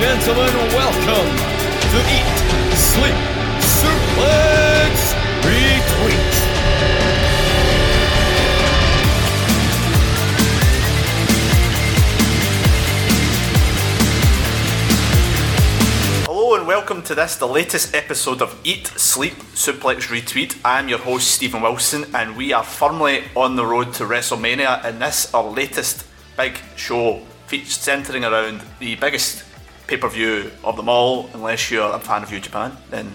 gentlemen, welcome to Eat, Sleep, Suplex, Retweet. Hello and welcome to this, the latest episode of Eat, Sleep, Suplex, Retweet. I'm your host, Stephen Wilson, and we are firmly on the road to WrestleMania in this, our latest big show, featured centering around the biggest pay per view of them all, unless you're a fan of New Japan, then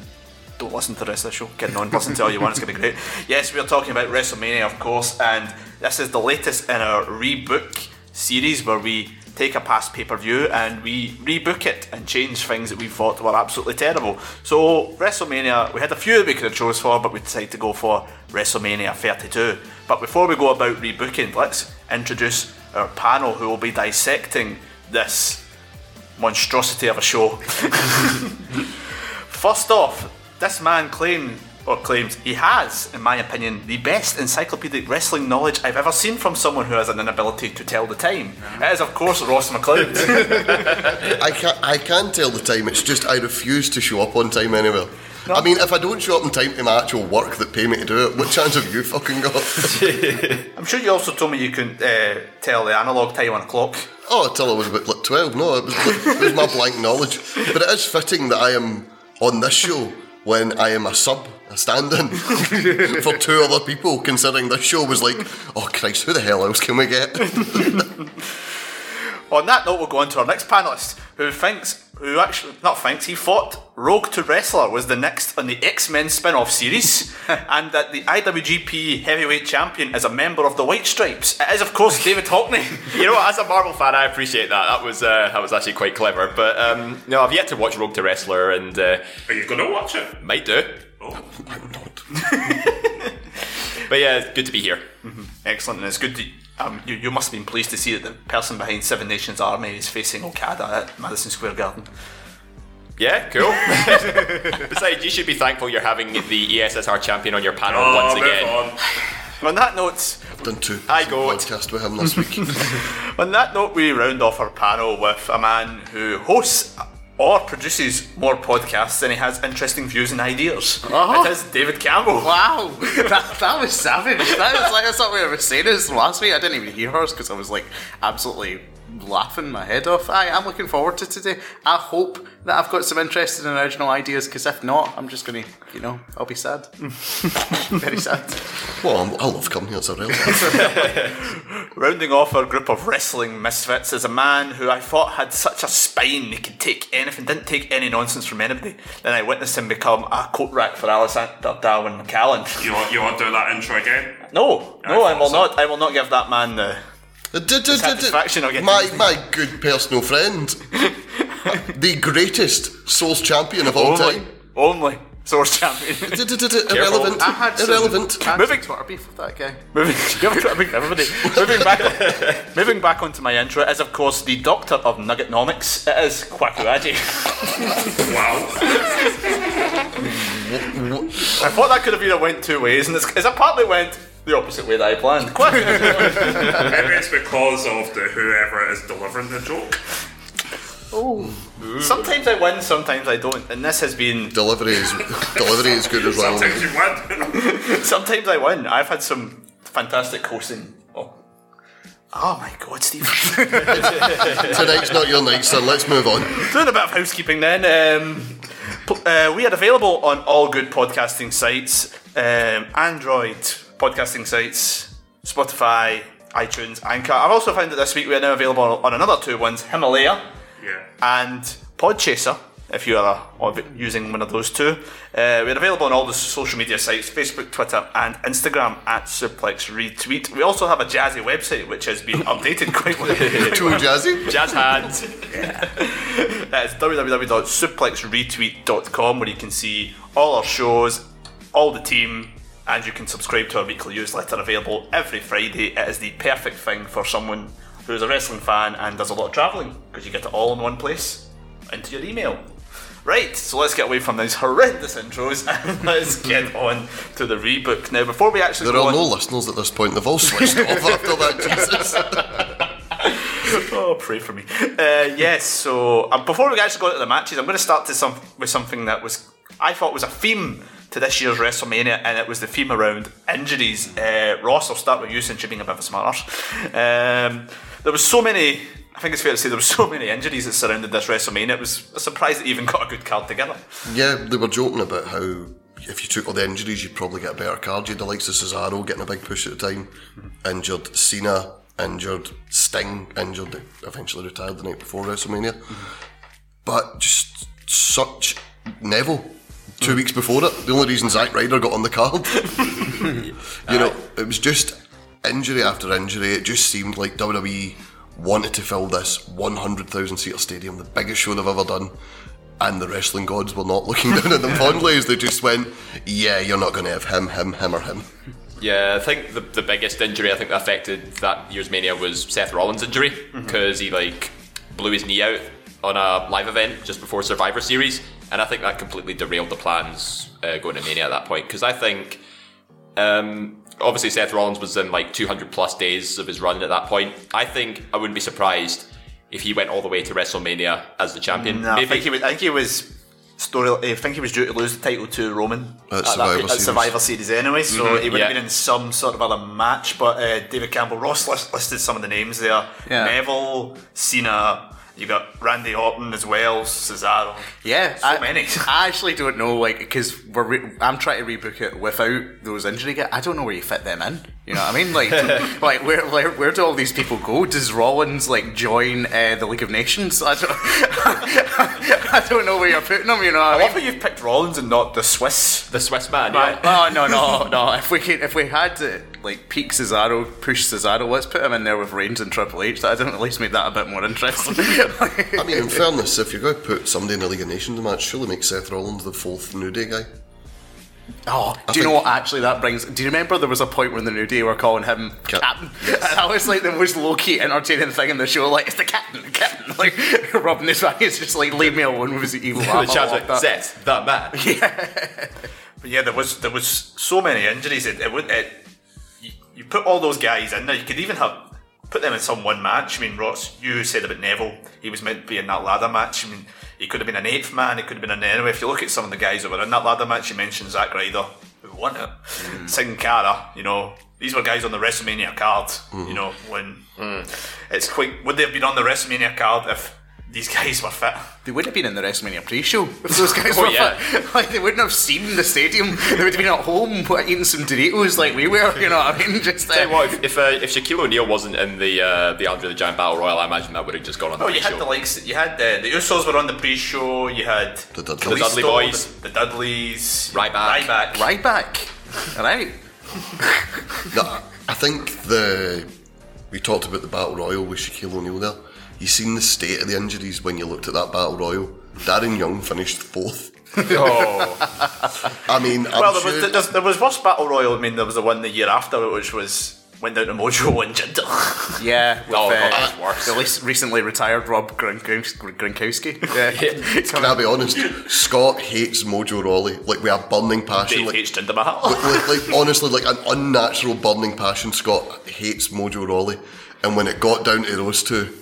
don't listen to the rest of the show. Getting on, listen to all you want, it's going to be great. Yes, we're talking about WrestleMania, of course, and this is the latest in our rebook series where we take a past pay per view and we rebook it and change things that we thought were absolutely terrible. So, WrestleMania, we had a few that we could have chose for, but we decided to go for WrestleMania 32. But before we go about rebooking, let's introduce our panel who will be dissecting this monstrosity of a show. First off, this man claimed or claims he has, in my opinion, the best encyclopedic wrestling knowledge I've ever seen from someone who has an inability to tell the time. It is, of course, Ross McLeod. I can I can tell the time. It's just I refuse to show up on time anywhere. I mean, if I don't show up in time to my actual work that pay me to do it, what chance have you fucking got? I'm sure you also told me you couldn't uh, tell the analog time on a clock. oh, until I was about like twelve. No, it was it was my blank knowledge. But it is fitting that I am on this show when I am a sub, a stand-in for two other people. Considering this show was like, oh Christ, who the hell else can we get? On that note, we'll go on to our next panelist, who thinks, who actually, not thinks, he thought Rogue to Wrestler was the next on the X Men spin off series, and that the IWGP Heavyweight Champion is a member of the White Stripes. It is, of course, David Hockney. You know what? As a Marvel fan, I appreciate that. That was uh, that was actually quite clever. But um, no, I've yet to watch Rogue to Wrestler, and uh, Are you going to watch it? might do. Oh. I'm not. But yeah, it's good to be here. Excellent, and it's good to. Um, you, you must have been pleased to see that the person behind Seven Nations Army is facing Okada at Madison Square Garden. Yeah, cool. Besides, you should be thankful you're having the ESSR champion on your panel Oh, once again. on. On that note, I've done two I go. podcast with him this week. On that note, we round off our panel with a man who hosts or produces more podcasts than he has interesting views and ideas. Uh-huh. It is David Campbell. Wow, that, that was savage. That was like that's not what I was saying this last week. I didn't even hear hers because I was like absolutely laughing my head off. I, I'm looking forward to today. I hope that I've got some interesting and original ideas because if not, I'm just gonna, you know, I'll be sad. Very sad. well, I'm, I love coming here. It's a real. Rounding off our group of wrestling misfits is a man who I thought had such a spine he could take anything, didn't take any nonsense from anybody. Then I witnessed him become a coat rack for Alexander Darwin McCallan. You want, you want to do that intro again? No, I no, I thought will so. not. I will not give that man the. Satisfaction of getting- my my good personal friend, the greatest Souls champion of all Only, time. only source champion. Irrelevant. I had Irrelevant. I had Moving- some Twitter beef with that guy. moving, everybody, moving back, moving back onto my intro is of course the Doctor of Nuggetnomics. It is Kwakuaji. Wow. I thought that could have either went two ways, and it's, it's it partly went the opposite way that I planned. Kwakuaji. Maybe it's because of the whoever is delivering the joke. Oh. sometimes I win, sometimes I don't, and this has been. Delivery is delivery is good as well. Sometimes you win. Sometimes I win. I've had some fantastic hosting. Oh, oh my God, Steve. Tonight's not your night, son. Let's move on. Doing a bit of housekeeping then. Um, pl- uh, we are available on all good podcasting sites um, Android podcasting sites, Spotify, iTunes, Anchor. I've also found that this week we are now available on another two ones Himalaya Yeah. and Podchaser. If you are using one of those two, uh, we're available on all the social media sites Facebook, Twitter, and Instagram at Suplex Retweet. We also have a jazzy website which has been updated quite well. Too jazzy. Jazz hands. That is www.suplexretweet.com where you can see all our shows, all the team, and you can subscribe to our weekly newsletter available every Friday. It is the perfect thing for someone who is a wrestling fan and does a lot of travelling because you get it all in one place into your email. Right, so let's get away from these horrendous intros and let's get on to the rebook. Now, before we actually There are on, no listeners at this point. They've all switched off after that. Jesus. Oh, pray for me. Uh, yes. So um, before we actually go into the matches, I'm going to start to some with something that was I thought was a theme to this year's WrestleMania, and it was the theme around injuries. Uh, Ross, I'll start with you since you're being a bit of a smart. Um, there was so many. I think it's fair to say there were so many injuries that surrounded this WrestleMania. It was a surprise that it even got a good card together. Yeah, they were joking about how if you took all the injuries, you'd probably get a better card. You had the likes of Cesaro getting a big push at the time, injured Cena, injured Sting, injured, eventually retired the night before WrestleMania. But just such Neville. Two weeks before it, the only reason Zack Ryder got on the card, you know, it was just injury after injury. It just seemed like WWE wanted to fill this 100,000 seater stadium, the biggest show they've ever done, and the wrestling gods were not looking down at them fondly as they just went, "Yeah, you're not going to have him, him, him, or him." Yeah, I think the, the biggest injury I think that affected that year's Mania was Seth Rollins' injury mm-hmm. because he like blew his knee out on a live event just before Survivor Series, and I think that completely derailed the plans uh, going to Mania at that point because I think um, obviously Seth Rollins was in like 200 plus days of his run at that point. I think I wouldn't be surprised if he went all the way to WrestleMania as the champion. No, I think he was. I think he was. Story. I think he was due to lose the title to Roman At that- Survivor at Series. Survivor Series anyway, so he would yeah. have been in some sort of other match. But uh, David Campbell Ross list, listed some of the names there: Yeah. Neville, Cena. You got Randy Orton as well, Cesaro. Yeah, So I, many. I actually don't know, like, because we're re- I'm trying to rebook it without those injury guys. I don't know where you fit them in. You know what I mean? Like, like where, where where do all these people go? Does Rollins like join uh, the League of Nations? I don't, I don't know where you're putting them. You know I what I love mean? how you've picked Rollins and not the Swiss. the Swiss man, Right. yeah. Oh no no no! If we could, if we had to like peak Cesaro, push Cesaro, let's put him in there with Reigns and Triple H. That would at least make that a bit more interesting. I mean, in fairness, if you're going to put somebody in the League of Nations match, surely make Seth Rollins the fourth New Day guy. Oh, do you know what actually that brings? Do you remember there was a point when the New Day were calling him Cap- Captain? yes. And that was like the most low key entertaining thing in the show. Like, it's the Captain, the Captain. Like, rubbing his back. It's just like, leave me alone with his evil The laugh. I chance like that. Seth, that man. But yeah, there was there was so many injuries. It, it would it, you, put all those guys in there. You could even have put them in some one match. I mean, Ross, you said about Neville. He was meant to be in that ladder match. I mean, he could have been an eighth man. He could have been an anyway. If you look at some of the guys that were in that ladder match, you mentioned Zack Ryder, who won it. Mm. Sin Cara, you know. These were guys on the WrestleMania card, you mm. know, when it's quite. Would they have been on the WrestleMania card if these guys were fit? They would have been in the WrestleMania pre-show if those guys were yeah. fit. Like, they wouldn't have seen the stadium. They would have been at home eating some Doritos like we were. You know what I mean? Just uh, Tell you what, if if, uh, if Shaquille O'Neal wasn't in the uh, the Andre the Giant Battle Royal, I imagine that would have just gone on the Oh, you had pre-show. the likes. You had uh, the Usos were on the pre-show. You had The Dudleys. The Dudley Boys. the, the Dudleys, Ryback. Ryback. Ryback. All right. I think the we talked about the battle royal with Shaquille O'Neal there. You seen the state of the injuries when you looked at that battle royal. Darren Young finished fourth. oh, I mean, I'm Well, there sure, was there, there was worse battle royal. I mean, there was the one the year after, which was went down to Mojo and Jinder. Yeah. With, Oh, uh, that was worse. The least recently retired Rob Gronkowski. Gronkowski. Yeah. can I be honest? Scott hates Mojo Rawley like we have burning passion. Dave Like, hates Jinder Mahal. like, like honestly, like an unnatural burning passion. Scott hates Mojo Rawley, and when it got down to those two,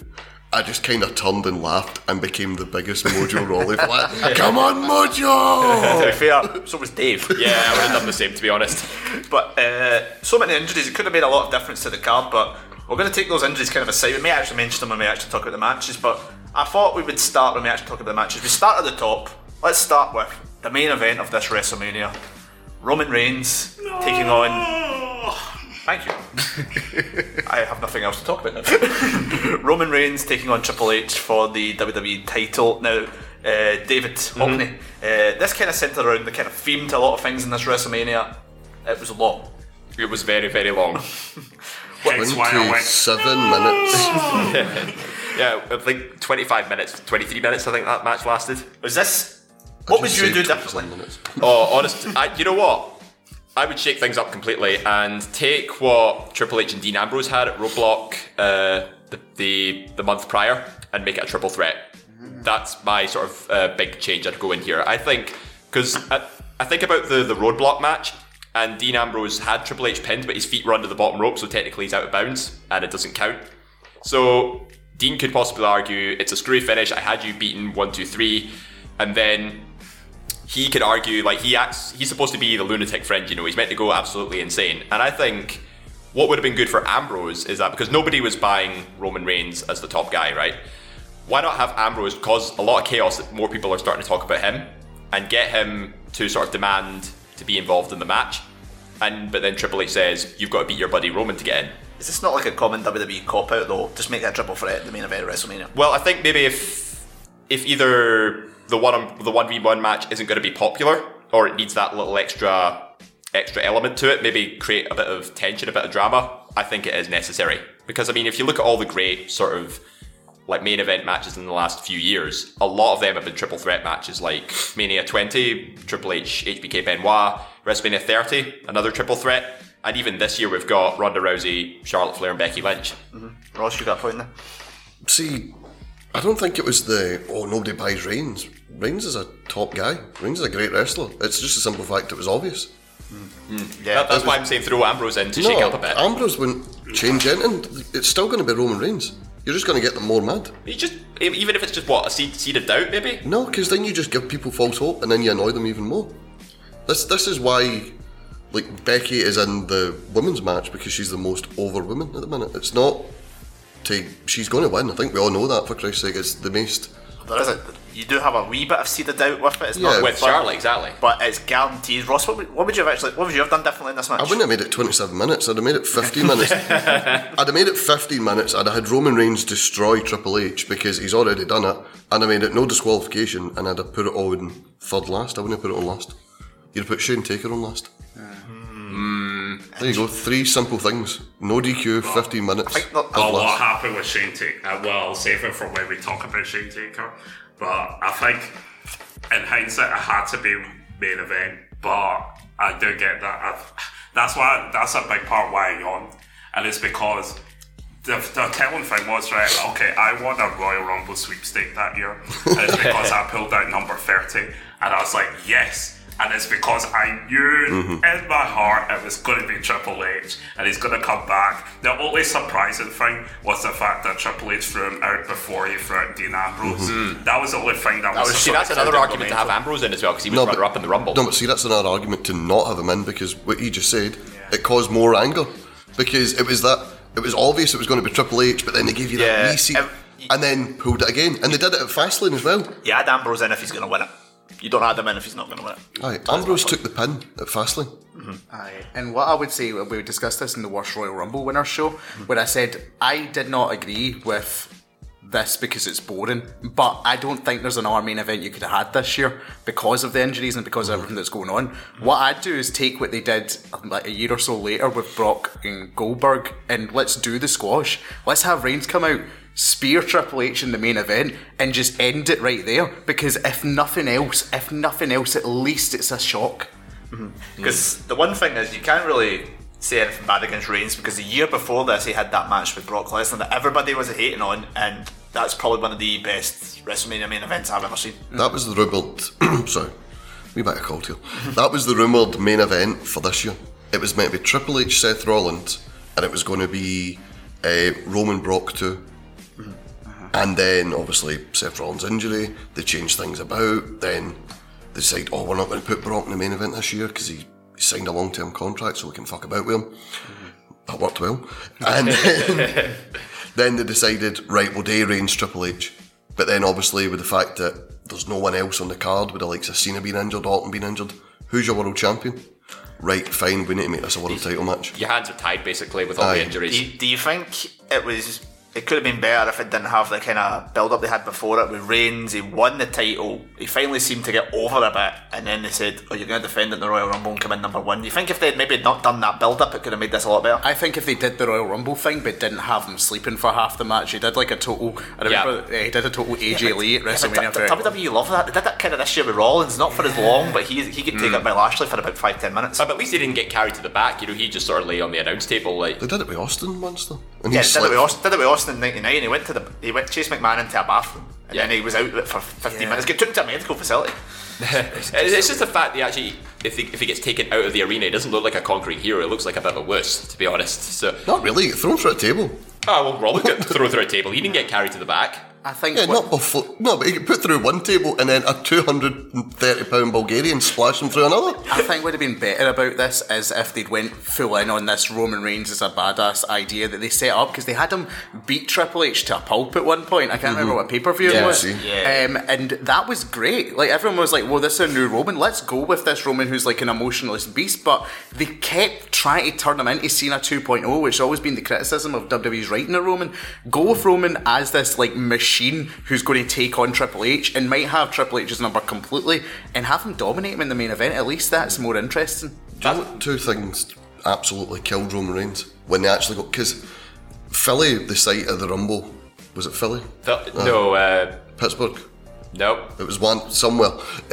I just kind of turned and laughed and became the biggest Mojo Rawley fan. Come on, Mojo! to be fair, so was Dave. yeah, I would have done the same to be honest. But uh, so many injuries, it could have made a lot of difference to the card. But we're going to take those injuries kind of aside. We may actually mention them when we actually talk about the matches. But I thought we would start when we actually talk about the matches. We start at the top. Let's start with the main event of this WrestleMania: Roman Reigns taking on. Thank you. I have nothing else to talk about now. Roman Reigns taking on Triple H for the WWE title. Now, uh, David Hockney, uh, this kind of centered around the kind of theme to a lot of things in this WrestleMania. It was long. It was very, very long. Hence why I went. Twenty-seven minutes. Yeah, it was like 25 minutes, 23 minutes, I think that match lasted. Was this? What would you say do 27 differently? minutes. Oh, honest, I, you know what? I would shake things up completely and take what Triple H and Dean Ambrose had at Roadblock uh, the, the the month prior and make it a triple threat. That's my sort of uh, big change I'd go in here. I think because I, I think about the the Roadblock match and Dean Ambrose had Triple H pinned, but his feet were under the bottom rope, so technically he's out of bounds and it doesn't count. So Dean could possibly argue it's a screwy finish. I had you beaten one, two, three, and then he could argue like he acts. He's supposed to be the lunatic friend. You know, he's meant to go absolutely insane. And I think what would have been good for Ambrose is that because nobody was buying Roman Reigns as the top guy, right? Why not have Ambrose cause a lot of chaos that more people are starting to talk about him and get him to sort of demand to be involved in the match? And but then Triple H says you've got to beat your buddy Roman to get in. Is this not like a common WWE cop out though? Just make that triple threat the main event of WrestleMania. Well, I think maybe if if either the one on the one v one match isn't going to be popular or it needs that little extra extra element to it, maybe create a bit of tension, a bit of drama. I think it is necessary because I mean, if you look at all the great sort of like main event matches in the last few years, a lot of them have been triple threat matches like Mania 20, Triple H, HBK Benoit, WrestleMania 30, another triple threat. And even this year, we've got Ronda Rousey, Charlotte Flair, and Becky Lynch. Mm-hmm. Ross, you got a point there? See, I don't think it was the oh nobody buys Reigns. Reigns is a top guy. Reigns is a great wrestler. It's just a simple fact it was obvious. Hmm. Hmm. Yeah, That- that's why I'm saying throw Ambrose in to shake up a bit. Ambrose wouldn't change anything. It's still going to be Roman Reigns. You're just going to get them more mad. You just even if it's just what a seed, seed of doubt, maybe. No, because then you just give people false hope and then you annoy them even more. This this is why, like Becky is in the women's match because she's the most over woman at the minute. It's not to she's going to win. I think we all know that. For Christ's sake, it's the most. there is a. You do have a wee bit of seed of doubt with it. It's Yeah, not With but- Charlotte, exactly. but it's guaranteed. Ross, what would, what would you have actually? What would you have done differently in this match? I wouldn't have made it 27 minutes. I'd have made it 15 minutes. I'd have made it 15 minutes. I'd have had Roman Reigns destroy Triple H because he's already done it, and I made it no disqualification, and I'd have put it all on third last. I wouldn't have put it on last. You'd have put Shane Taker on last. There you go. Three simple things. No DQ, 15 minutes. think not- third Oh, what happened with Shane Taker? Uh, well, I'll save it for when we talk about Shane Taker. But I think, in hindsight, it had to be main event. But I do get that. I, that's why. That's a big part why I yawned, and it's because the, the telling thing was right. Okay, I won a Royal Rumble sweepstake that year, and it's because I pulled out number thirty, and I was like, yes. And it's because I knew in my heart it was going to be Triple H and he's going to come back. The only surprising thing was the fact that Triple H threw him out before he threw out Dean Ambrose. That was the only thing that, was, was- See, that's another argument to have Ambrose in as well because he was No, runner but- up in the Rumble. No, but see, that's another argument to not have him in because what he just said, it caused more anger. Because it was that, it was obvious it was going to be Triple H, but then they gave you Yeah, that wee seat um, and then pulled it again. And they did it at Fastlane as well. Yeah, add Ambrose in if he's going to win it. You don't add him in if he's not going to win it. Aye, Ambrose took the pin at Fastlane. Mm-hmm. Aye. And what I would say, uh, we discussed this in the Worst Royal Rumble Winners show, mm-hmm. where I said I did not agree with this because it's boring, but I don't think there's another main event you could have had this year because of the injuries and because of everything that's going on. Mm-hmm. What I'd do is take what they did um, like a year or so later with Brock and Goldberg and let's do the squash. Let's have Reigns come out, spear Triple H in the main event, and just end it right there. Because if nothing else, if nothing else, at least it's a shock. Because the one thing is, you can't really say anything bad against Reigns because the year before this, he had that match with Brock Lesnar that everybody was hating on, and that's probably one of the best WrestleMania main events I've ever seen. That was the rumoured. sorry, we better call to That was the rumoured main event for this year. It was meant to be Triple H, Seth Rollins, and it was going to be uh, Roman Brock too. And then obviously Seth Rollins' injury, they changed things about. Then they decided, oh, we're not going to put Brock in the main event this year because he, he signed a long term contract so we can fuck about with him. Mm-hmm. That worked well. And then, then they decided, right, we'll do Reigns Triple H. But then obviously with the fact that there's no one else on the card with the likes of Cena being injured, Orton being injured, who's your world champion? Right, fine, we need to make this a world title match. Your hands are tied basically with all Aye. the Do injuries. you, do you think it was? It could have been better if it didn't have the kind of build up they had before it with Reigns. He won the title. He finally seemed to get over a bit, and then they said, "Oh, you're going to defend it in the Royal Rumble and come in number one." Do you think if they'd maybe not done that build up, it could have made this a lot better? I think if they did the Royal Rumble thing but didn't have him sleeping for half the match, he did like a total. I remember uh, he did a total AJ Lee at WrestleMania. but for- WWE love that. They did that kind of this year with Rollins, not for as long, but he he could take Mm. it by Lashley for about five ten minutes. But at least he didn't get carried to the back. You know, he just sort of lay on the announce table like. They did it with Austin once though. And Yeah, he did it, with Austin, did it with Austin in '99. He went to the he went Chase McMahon into a bathroom, and Yeah. then he was out for 15 Yeah. minutes. Get took to a medical facility. It's it's just the fact that actually, if he, if he gets taken out of the arena, he doesn't look like a conquering hero. It looks like a bit of a wuss, to be honest. So Not really, thrown through a table. Oh, well, Rollins got thrown through a table. He didn't get carried to the back. I think Yeah, not before. No, but he get put through one table and then a 230 pound Bulgarian splashed him through another. I think would have been better about this is if they'd went full in on this Roman Reigns as a badass idea that they set up because they had him beat Triple H to a pulp at one point. I can't remember what pay per view Yeah, it was. see. Um, and that was great. Like everyone was like, "Well, this is a new Roman. Let's go with this Roman who's like an emotionless beast." But they kept trying to turn him into Cena 2.0, which has always been the criticism of WWE's writing a Roman. Go with Roman as this like machine who's going to take on Triple H and might have Triple H's number completely and have him dominate him in the main event. At least that's more interesting. Do you know what two things absolutely killed Roman Reigns when they actually got because Philly, the site of the Rumble, was it Philly, Th- No, uh, Pittsburgh? no. It was one somewhere,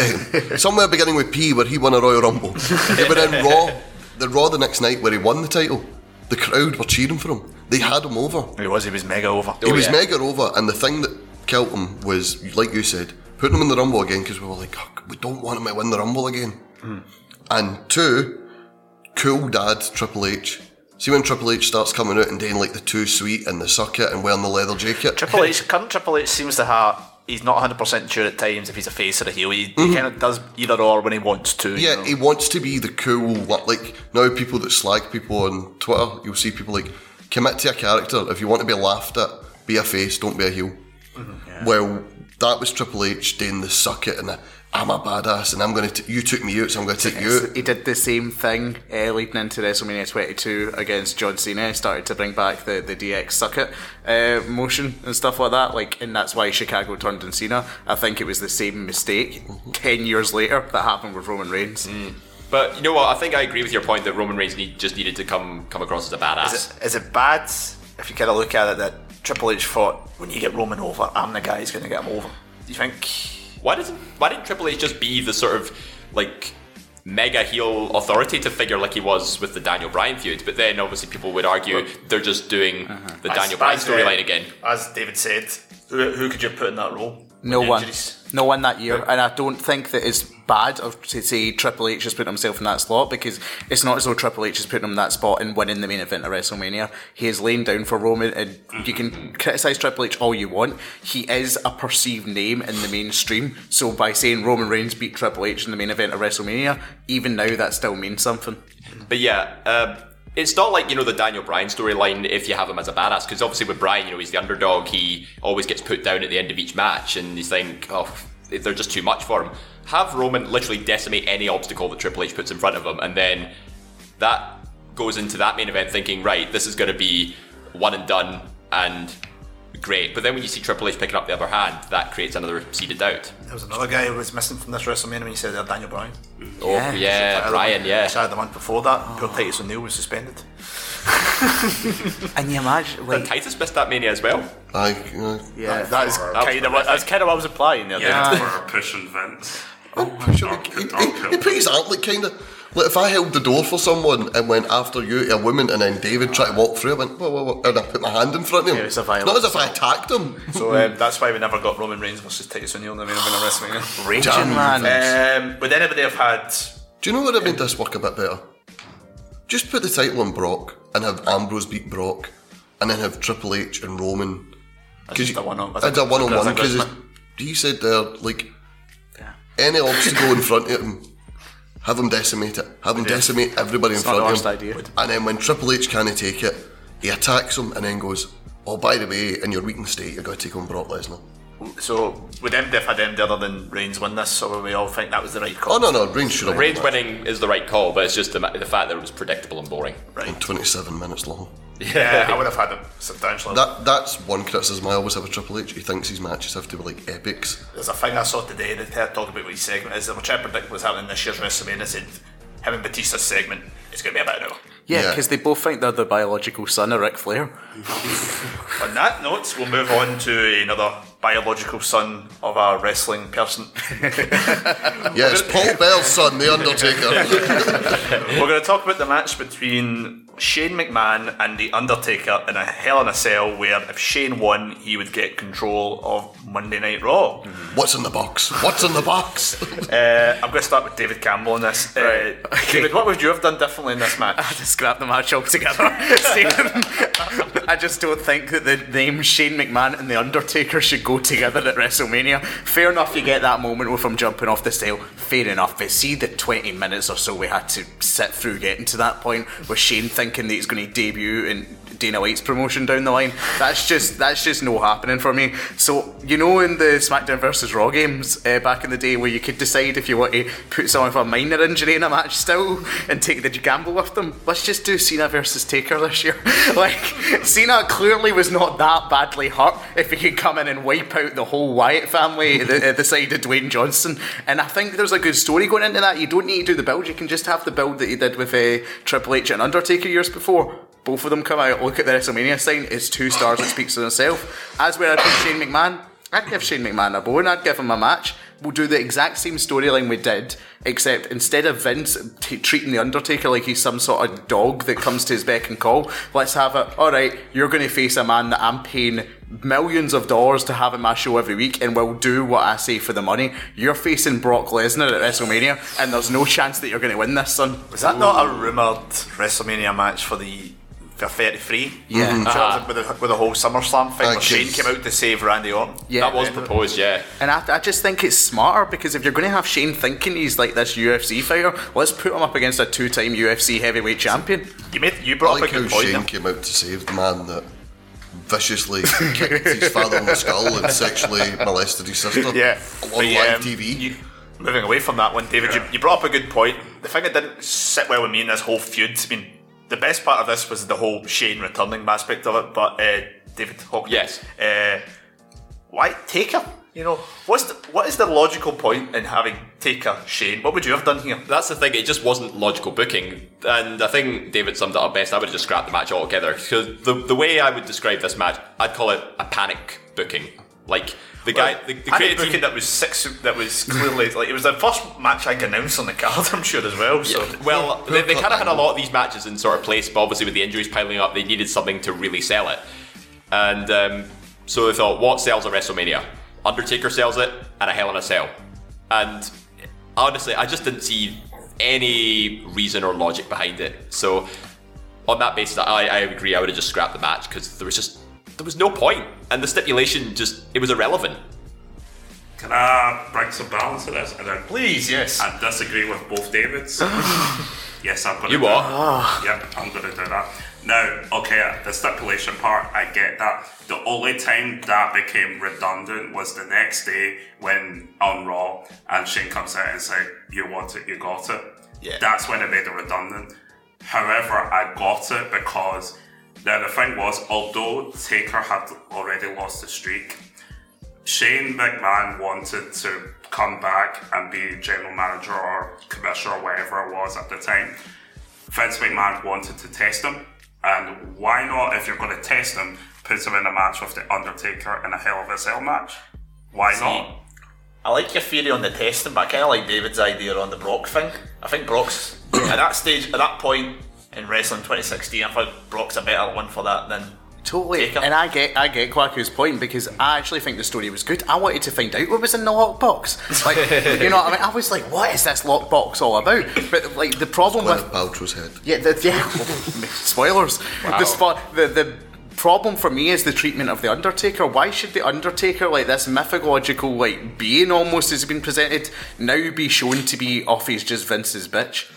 somewhere beginning with P, where he won a Royal Rumble. they were in Raw, the Raw the next night where he won the title. The crowd were cheering for him. They had him over. He was, he was mega over. He Oh, was yeah. mega over, and the thing that killed him was, like you said, putting him in the Rumble again because we were like, "Oh, we don't want him to win the Rumble again. Hmm. And two, cool dad Triple H. See when Triple H starts coming out and doing like the two sweet and the sucket and wearing the leather jacket. Triple H, current Triple H seems to have. He's not 100% sure at times if he's a face or a heel. He, he mm-hmm. kind of does either or when he wants to. you Yeah, know. he wants to be the cool, like now people that slag people on Twitter, you'll see people like commit to a character. If you want to be laughed at, be a face, don't be a heel. Well, that was Triple H doing the suck it and the I'm a badass and I'm going to, you took me out, so I'm going to take you out. He did the same thing uh, leading into WrestleMania 22 against John Cena. He started to bring back the, the DX suck it uh, motion and stuff like that. Like, and that's why Chicago turned on Cena. I think it was the same mistake ten years later that happened with Roman Reigns. But you know what? I think I agree with your point that Roman Reigns need, just needed to come come across as a badass. Is it, is it bad if you kind of look at it that Triple H thought when you get Roman over, I'm the guy who's going to get him over? Do you think? Why doesn't Why didn't Triple H just be the sort of like mega heel authoritative figure like he was with the Daniel Bryan feud? But then obviously people would argue they're just doing the Daniel Bryan As- storyline again. As David said, who, who could you put in that role? No one. injuries? No one that year. And I don't think that it's bad of to say Triple H has put himself in that slot because it's not as though Triple H has put him in that spot and winning the main event of WrestleMania. He is laying down for Roman and you can criticise Triple H all you want. He is a perceived name in the mainstream. So by saying Roman Reigns beat Triple H in the main event of WrestleMania, even now that still means something. But yeah, um, it's not like you know the Daniel Bryan storyline if you have him as a badass because obviously with Bryan, you know he's the underdog. He always gets put down at the end of each match, and you think, oh, they're just too much for him. Have Roman literally decimate any obstacle that Triple H puts in front of him, and then that goes into that main event thinking, right, this is going to be one and done and great. But then when you see Triple H picking up the upper hand, that creates another seeded doubt. There was another guy who was missing from this WrestleMania when you said there, Daniel Bryan. Oh Yeah. yeah, Bryan, yeah. Sorry, the month before that, poor Titus O'Neil was suspended. And you imagine, And Titus missed that mania as well. I, uh, yeah. That is Or- kind of what, that's kind of what I was implying there. Yeah, David. for pushing Vince. push him- he, he, he put his arm like kind of. Like if I held the door for someone and went after you a woman and then David tried to walk through, I went, whoa, whoa, whoa, and I put my hand in front of him. Yeah, it's a violent Not as if I attacked him. So um, that's why we never got Roman Reigns versus Titus O'Neil in the main event of WrestleMania. Raging Damn. man. Um, would anybody have had? Do you know what would have made this work a bit better? Just put the title on Brock and have Ambrose beat Brock, and then have Triple H and Roman. just a one-on- It's a one on one because good he said there like any obstacle in front of him, have him decimate it, have him decimate everybody in front of worst him, idea. and then when Triple H can't take it, he attacks him and then goes, "Oh, by the way, in your weakened state, you got to take on Brock Lesnar." So would MDF have had MD other than Reigns win this, or would we all think that was the right call? Oh no, no, Reigns should have won Reigns the winning is the right call, but it's just the, the fact that it was predictable and boring. And Twenty-seven minutes long. Yeah, I would have had it substantially. That that's one criticism I always have with Triple H. He thinks his matches have to be like epics. There's a thing I saw today that they talking about what his segment is. They were trying to predict what's happening this year's WrestleMania. Said him and Batista's segment is going to be about an hour. Yeah, Yeah. because they both think they're the biological son of Ric Flair. On that note, we'll move on to another biological son of a wrestling person. Yes, Paul Bearer's son, The Undertaker. We're going to talk about the match between Shane McMahon and The Undertaker in a Hell in a Cell where if Shane won, he would get control of Monday Night Raw. What's in the box? What's in the box? Uh, I'm going to start with David Campbell on this. Uh, David, what would you have done differently in this match? to scrap the match altogether. Stephen, I just don't think that the name Shane McMahon and The Undertaker should go together at WrestleMania. Fair enough, you get that moment with him jumping off the steel. Fair enough, but see the 20 minutes or so we had to sit through getting to that point with Shane thinking that he's going to debut in Dana White's promotion down the line. That's just that's just no happening for me. So you know, in the SmackDown versus Raw games uh, back in the day, where you could decide if you want to put someone for a minor injury in a match still and take the gamble with them. Let's just do Cena versus Taker this year. like Cena clearly was not that badly hurt. If he could come in and wipe out the whole Wyatt family at the, the side of Dwayne Johnson, and I think there's a good story going into that. You don't need to do the build. You can just have the build that you did with uh, Triple H and Undertaker years before. Both of them come out, look at the WrestleMania sign, it's two stars that speaks for itself. As where I'd Shane McMahon, I'd give Shane McMahon a bone, I'd give him a match. We'll do the exact same storyline we did, except instead of Vince t- treating The Undertaker like he's some sort of dog that comes to his beck and call, let's have it, alright, you're going to face a man that I'm paying millions of dollars to have in my show every week and will do what I say for the money. You're facing Brock Lesnar at WrestleMania, and there's no chance that you're going to win this, son. Was that not a rumoured WrestleMania match for the for 33? Yeah. Mm-hmm. Uh-huh. with, the, with the whole SummerSlam thing I where Shane came out to save Randy Orton. Yeah. that was proposed, yeah. And I, I just think it's smarter because if you're going to have Shane thinking he's like this UFC fighter, let's put him up against a two-time UFC heavyweight champion. You made you I brought like up a how good point Shane there. came out to save the man that viciously kicked his father in the skull and sexually molested his sister Yeah, on but, live um, TV. you- moving away from that one, David, you, you brought up a good point. The thing that didn't sit well with me in this whole feud, I mean, the best part of this was the whole Shane returning aspect of it. But uh, David Hawkins, Yes. uh, why Taker? You know, what's the, what is the logical point in having Taker Shane? What would you have done here? That's the thing, it just wasn't logical booking. And I think David summed it up best. I would have just scrapped the match altogether. Because the, the way I would describe this match, I'd call it a panic booking. Like, the guy, the, the creative booking team. that was six. That was clearly like it was the first match I could announce on the card. I'm sure as well. So Well, they, they kind of had a lot of these matches in sort of place, but obviously with the injuries piling up, they needed something to really sell it. And um, so they thought, what sells at WrestleMania? Undertaker sells it, and a Hell in a Cell. And honestly, I just didn't see any reason or logic behind it. So on that basis, I, I agree. I would have just scrapped the match because there was just there was no point, and the stipulation just it was irrelevant. Can I bring some balance to this? And then please, yes. I disagree with both Davids. yes, I'm going to You do what? that. Yep, I'm going to do that. Now, okay, the stipulation part, I get that. The only time that became redundant was the next day when on Raw and Shane comes out and said, You want it, you got it. Yeah. That's when it made it redundant. However, I got it because now the thing was, although Taker had already lost the streak, Shane McMahon wanted to come back and be general manager or commissioner or whatever it was at the time. Vince McMahon wanted to test him, and why not, if you're going to test him, put him in a match with The Undertaker in a Hell of a Cell match? Why not? I like your theory on the testing, but I kind of like David's idea on the Brock thing. I think Brock's at that stage, at that point in wrestling 2016. I thought Brock's a better one for that than Totally, Taker. and I get I get Kwaku's point because I actually think the story was good. I wanted to find out what was in the lockbox. Like, you know, what I mean, I was like, what is this lockbox all about? But like the problem with Gwyneth Paltrow's head. yeah, the, yeah. spoilers. The, spot the the problem for me is the treatment of the Undertaker. Why should the Undertaker, like this mythological like being, almost has been presented, now be shown to be off he's just Vince's bitch?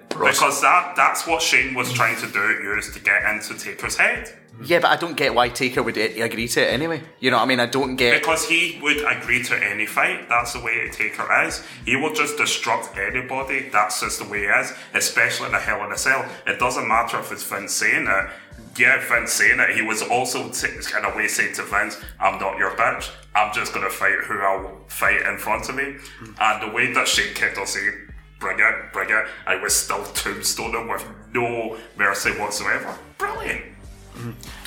Because that that's what Shane was trying to do, use to get into Taker's head. Yeah, but I don't get why Taker would eh, agree to it anyway. You know what I mean? I don't get. Because he would agree to any fight. That's the way a Taker is. He will just destruct anybody. That's just the way he is. Especially in a Hell in a Cell. It doesn't matter if it's Vince saying it. Yeah, Vince saying it. He was also t- kind of way saying to Vince, "I'm not your bitch. I'm just gonna fight who I'll fight in front of me." And the way that Shane kept on saying, "Bring it, bring it," I was still tombstoning with no mercy whatsoever. Brilliant.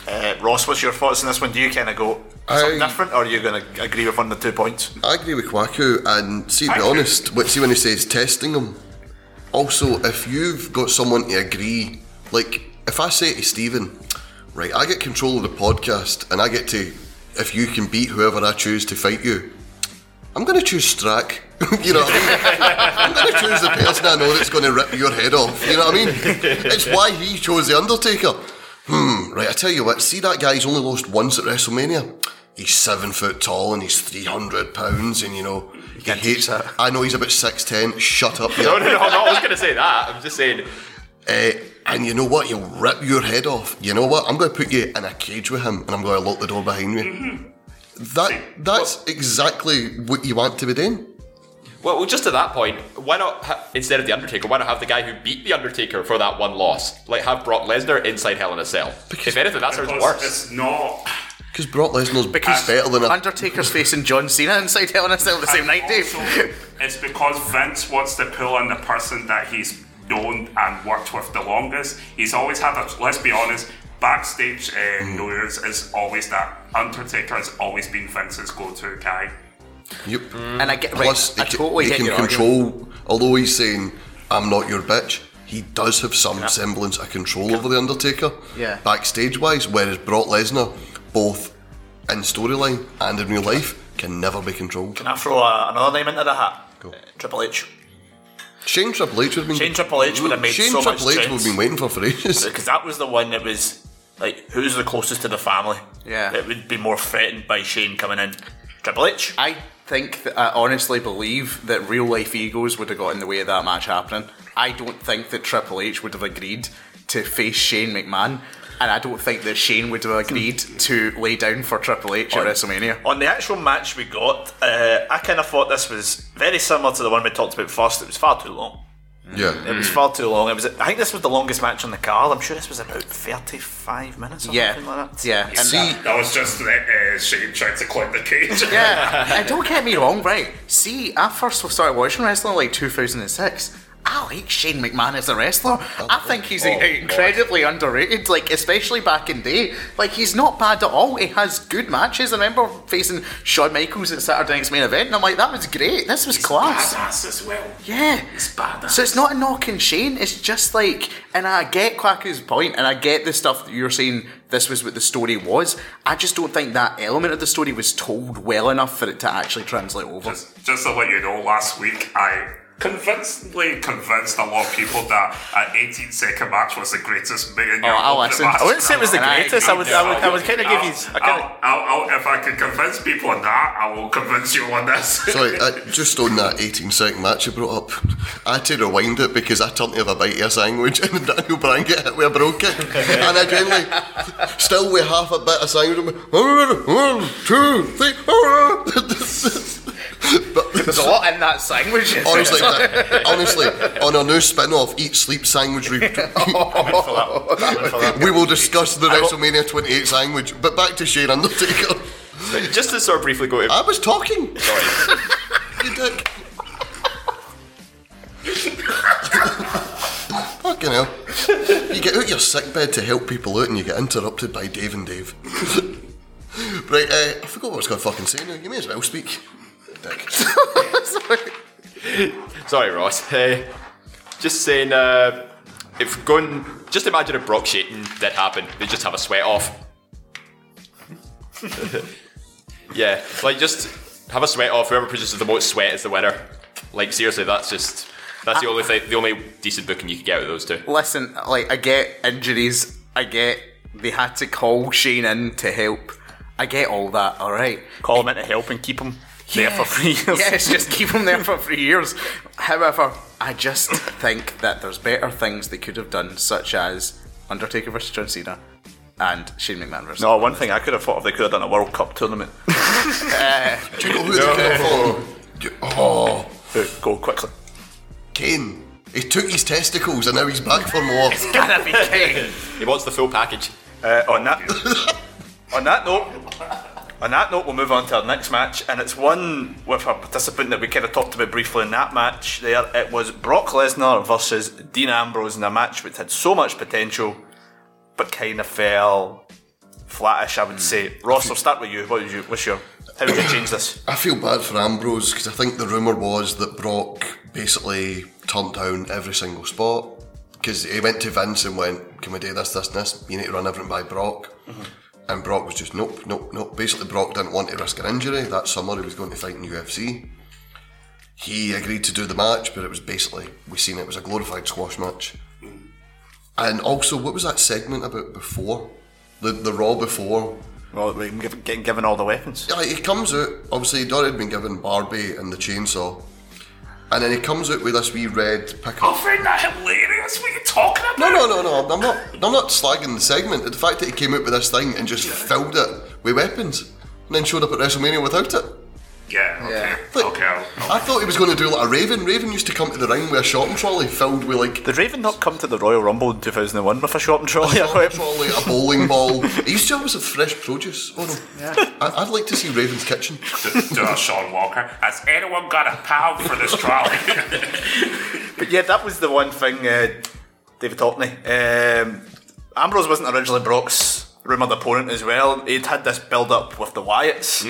uh, Ross. What's your thoughts on this one? Do you kind of go something I- different, or are you going to agree with one of the two points? I agree with Kwaku, and see, to be I honest, what- see when he says testing him. Also, if you've got someone to agree Like, if I say to Stephen, right, I get control of the podcast and I get to, if you can beat whoever I choose to fight you, I'm going to choose Strack. you know what I mean? I'm going to choose the person I know that's going to rip your head off. You know what I mean? It's why he chose The Undertaker. Hmm, right, I tell you what, see that guy's only lost once at WrestleMania? He's seven foot tall and he's 300 pounds and, you know, he can't hates that. I know he's about 6'10. Shut up, you No, no, no, no, I was going to say that. I'm just saying. Uh, and you know what? He'll rip your head off. You know what? I'm going to put you in a cage with him, and I'm going to lock the door behind me. That that's exactly what you want to be doing. Well, well, just to that point, why not ha- instead of the Undertaker? Why not have the guy who beat the Undertaker for that one loss? Like have Brock Lesnar inside Hell in a Cell. if anything, that sounds worse. It's not. Because Brock Lesnar's Because better than a. Undertaker's facing John Cena inside Hell in a Cell the same night, Dave. Also, it's because Vince wants to pull on the person that he's known and worked with the longest. He's always had a. Let's be honest. Backstage uh, Hmm. news is always that Undertaker has always been Vince's go-to guy. Yep. And I get right. Plus, I he, ca- totally he get can your argument. control. Although he's saying, "I'm not your bitch," he does have some semblance of control over the Undertaker. Yeah. Backstage wise, whereas Brock Lesnar, both in storyline and in real life, can never be controlled. Can I throw a, another name into the hat? Go. Uh, Triple H. Shane Triple H would have been. Shane Triple H would have made Shane so much Triple H would have been waiting for for ages. Because that was the one that was like, who's the closest to the family? Yeah. It would be more threatened by Shane coming in. Triple H. I think that I honestly believe that real life egos would have got in the way of that match happening. I don't think that Triple H would have agreed to face Shane McMahon, and I don't think that Shane would have agreed to lay down for Triple H at WrestleMania. On the actual match we got, uh, I kind of thought this was very similar to the one we talked about first. It was far too long. Yeah. It was far too long. It was. I think this was the longest match on the card. I'm sure this was about 35 minutes or Yeah, something like that. yeah, and See, That was just uh, Shane trying to climb the cage. yeah. and don't get me wrong, right? See, I first started watching wrestling like 2006. I like Shane McMahon as a wrestler. I oh, think he's Oh, incredibly underrated, like especially back in day. Like he's not bad at all. He has good matches. I remember facing Shawn Michaels at Saturday Night's main event, and I'm like, that was great. This was class. Badass as well. Yeah. it's badass. So it's not a knock on Shane, it's just like, and I get Kwaku's point, and I get the stuff that you're saying this was what the story was. I just don't think that element of the story was told well enough for it to actually translate over. Just, just to let you know, last week I convincingly convinced a lot of people that an 18 second match was the greatest million year Oh, I'll opening listen. match I wouldn't say it was the ever. And I greatest. I would. I would. I would kind of give you. I kind of. I'll, I'll, I'll, if I can convince people on that, I will convince you on this. Sorry, uh, just on that 18 second match you brought up, I had to rewind it because I turned to have a bite of a sandwich and Daniel Bryan get hit with a bro kick. and I generally, still with half a bit of sandwich, I'm like, one, two, three. But There's a lot in that sandwich. honestly, that- honestly, on our new spin off, Eat Sleep Sandwich, re- we will discuss the WrestleMania 28 sandwich. But back to Shane Undertaker. just to sort of briefly go to I was talking. sorry. You dick. Fucking hell. You get out your sick bed to help people out and you get interrupted by Dave and Dave. right, uh, I forgot what I was going to fucking say now. You may as well speak. Dick. Sorry, Ross. Uh, just saying, uh, if going, just imagine if Brock Shayton did happen, they just have a sweat off. yeah, like just have a sweat off. Whoever produces the most sweat is the winner. Like seriously, that's just that's the only thing, the only decent booking you could get out of those two. Listen, like I get injuries. I get they had to call Shane in to help. I get all that. All right. call him in to help and keep him there for three years. Yes, just keep him there for three years. However, I just think that there's better things they could have done, such as Undertaker versus John Cena and Shane McMahon versus. No, one thing I could have thought of, they could have done a World Cup tournament. Do you know who they could have fought? Do- Oh, Go quickly. Kane. He took his testicles and now he's back for more. Gotta be Kane. He wants the full package. Uh, on that, on that note, on that note, we'll move on to our next match, and it's one with a participant that we kind of talked about briefly in that match. There, it was Brock Lesnar versus Dean Ambrose in a match which had so much potential, but kind of fell flattish. I would say. Hmm. Ross, I'll start with you. What did you? What's your? How would you change this? I feel bad for Ambrose because I think the rumour was that Brock basically turned down every single spot because he went to Vince and went, can we do this, this, and this? You need to run everything by Brock. Mm-hmm. And Brock was just, nope, nope, nope. Basically, Brock didn't want to risk an injury. That summer, he was going to fight in UFC. He agreed to do the match, but it was basically, we seen it was a glorified squash match. And also, what was that segment about before? The, the Raw before, Well, getting given all the weapons. yeah, he comes out. Obviously, he'd already been given Barbie and the chainsaw, and then he comes out with this wee red pick I find that hilarious. What are you talking about? No, no, no, no. I'm not. I'm not slagging the segment. The fact that he came out with this thing and just filled it with weapons, and then showed up at WrestleMania without it. Yeah, okay. Like, okay. I'll, I'll- I thought he was going to do like a Raven. Raven used to come to the ring with a shopping trolley filled with like Did Raven not come to the Royal Rumble in 2001 with a shopping trolley? a shopping trolley, a bowling ball. He used to always have fresh produce. Oh no. I, I'd like to see Raven's kitchen. to, to Sean Walker. Has anyone got a pound for this trolley? But yeah, that was the one thing, uh, David Hockney. Um, Ambrose wasn't originally Brock's rumoured opponent as well. He'd had this build up with the Wyatts,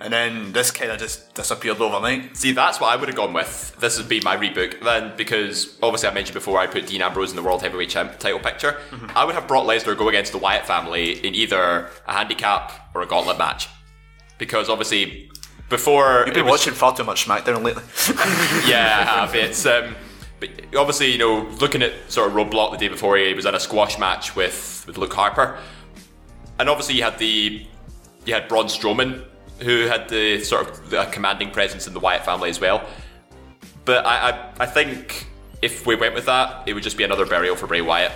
and then this kind of just disappeared overnight. See, that's what I would have gone with. This would be my rebook then, because obviously I mentioned before I put Dean Ambrose in the World Heavyweight Champ title picture. I would have Brock Lesnar go against the Wyatt family in either a handicap or a gauntlet match, because obviously before You've been was- watching far too much SmackDown lately. yeah, I have. It's um, but obviously you know looking at sort of Roadblock the day before he was in a squash match with with Luke Harper, and obviously you had the you had Braun Strowman who had the sort of the commanding presence in the Wyatt family as well. But I I, I think if we went with that, it would just be another burial for Bray Wyatt.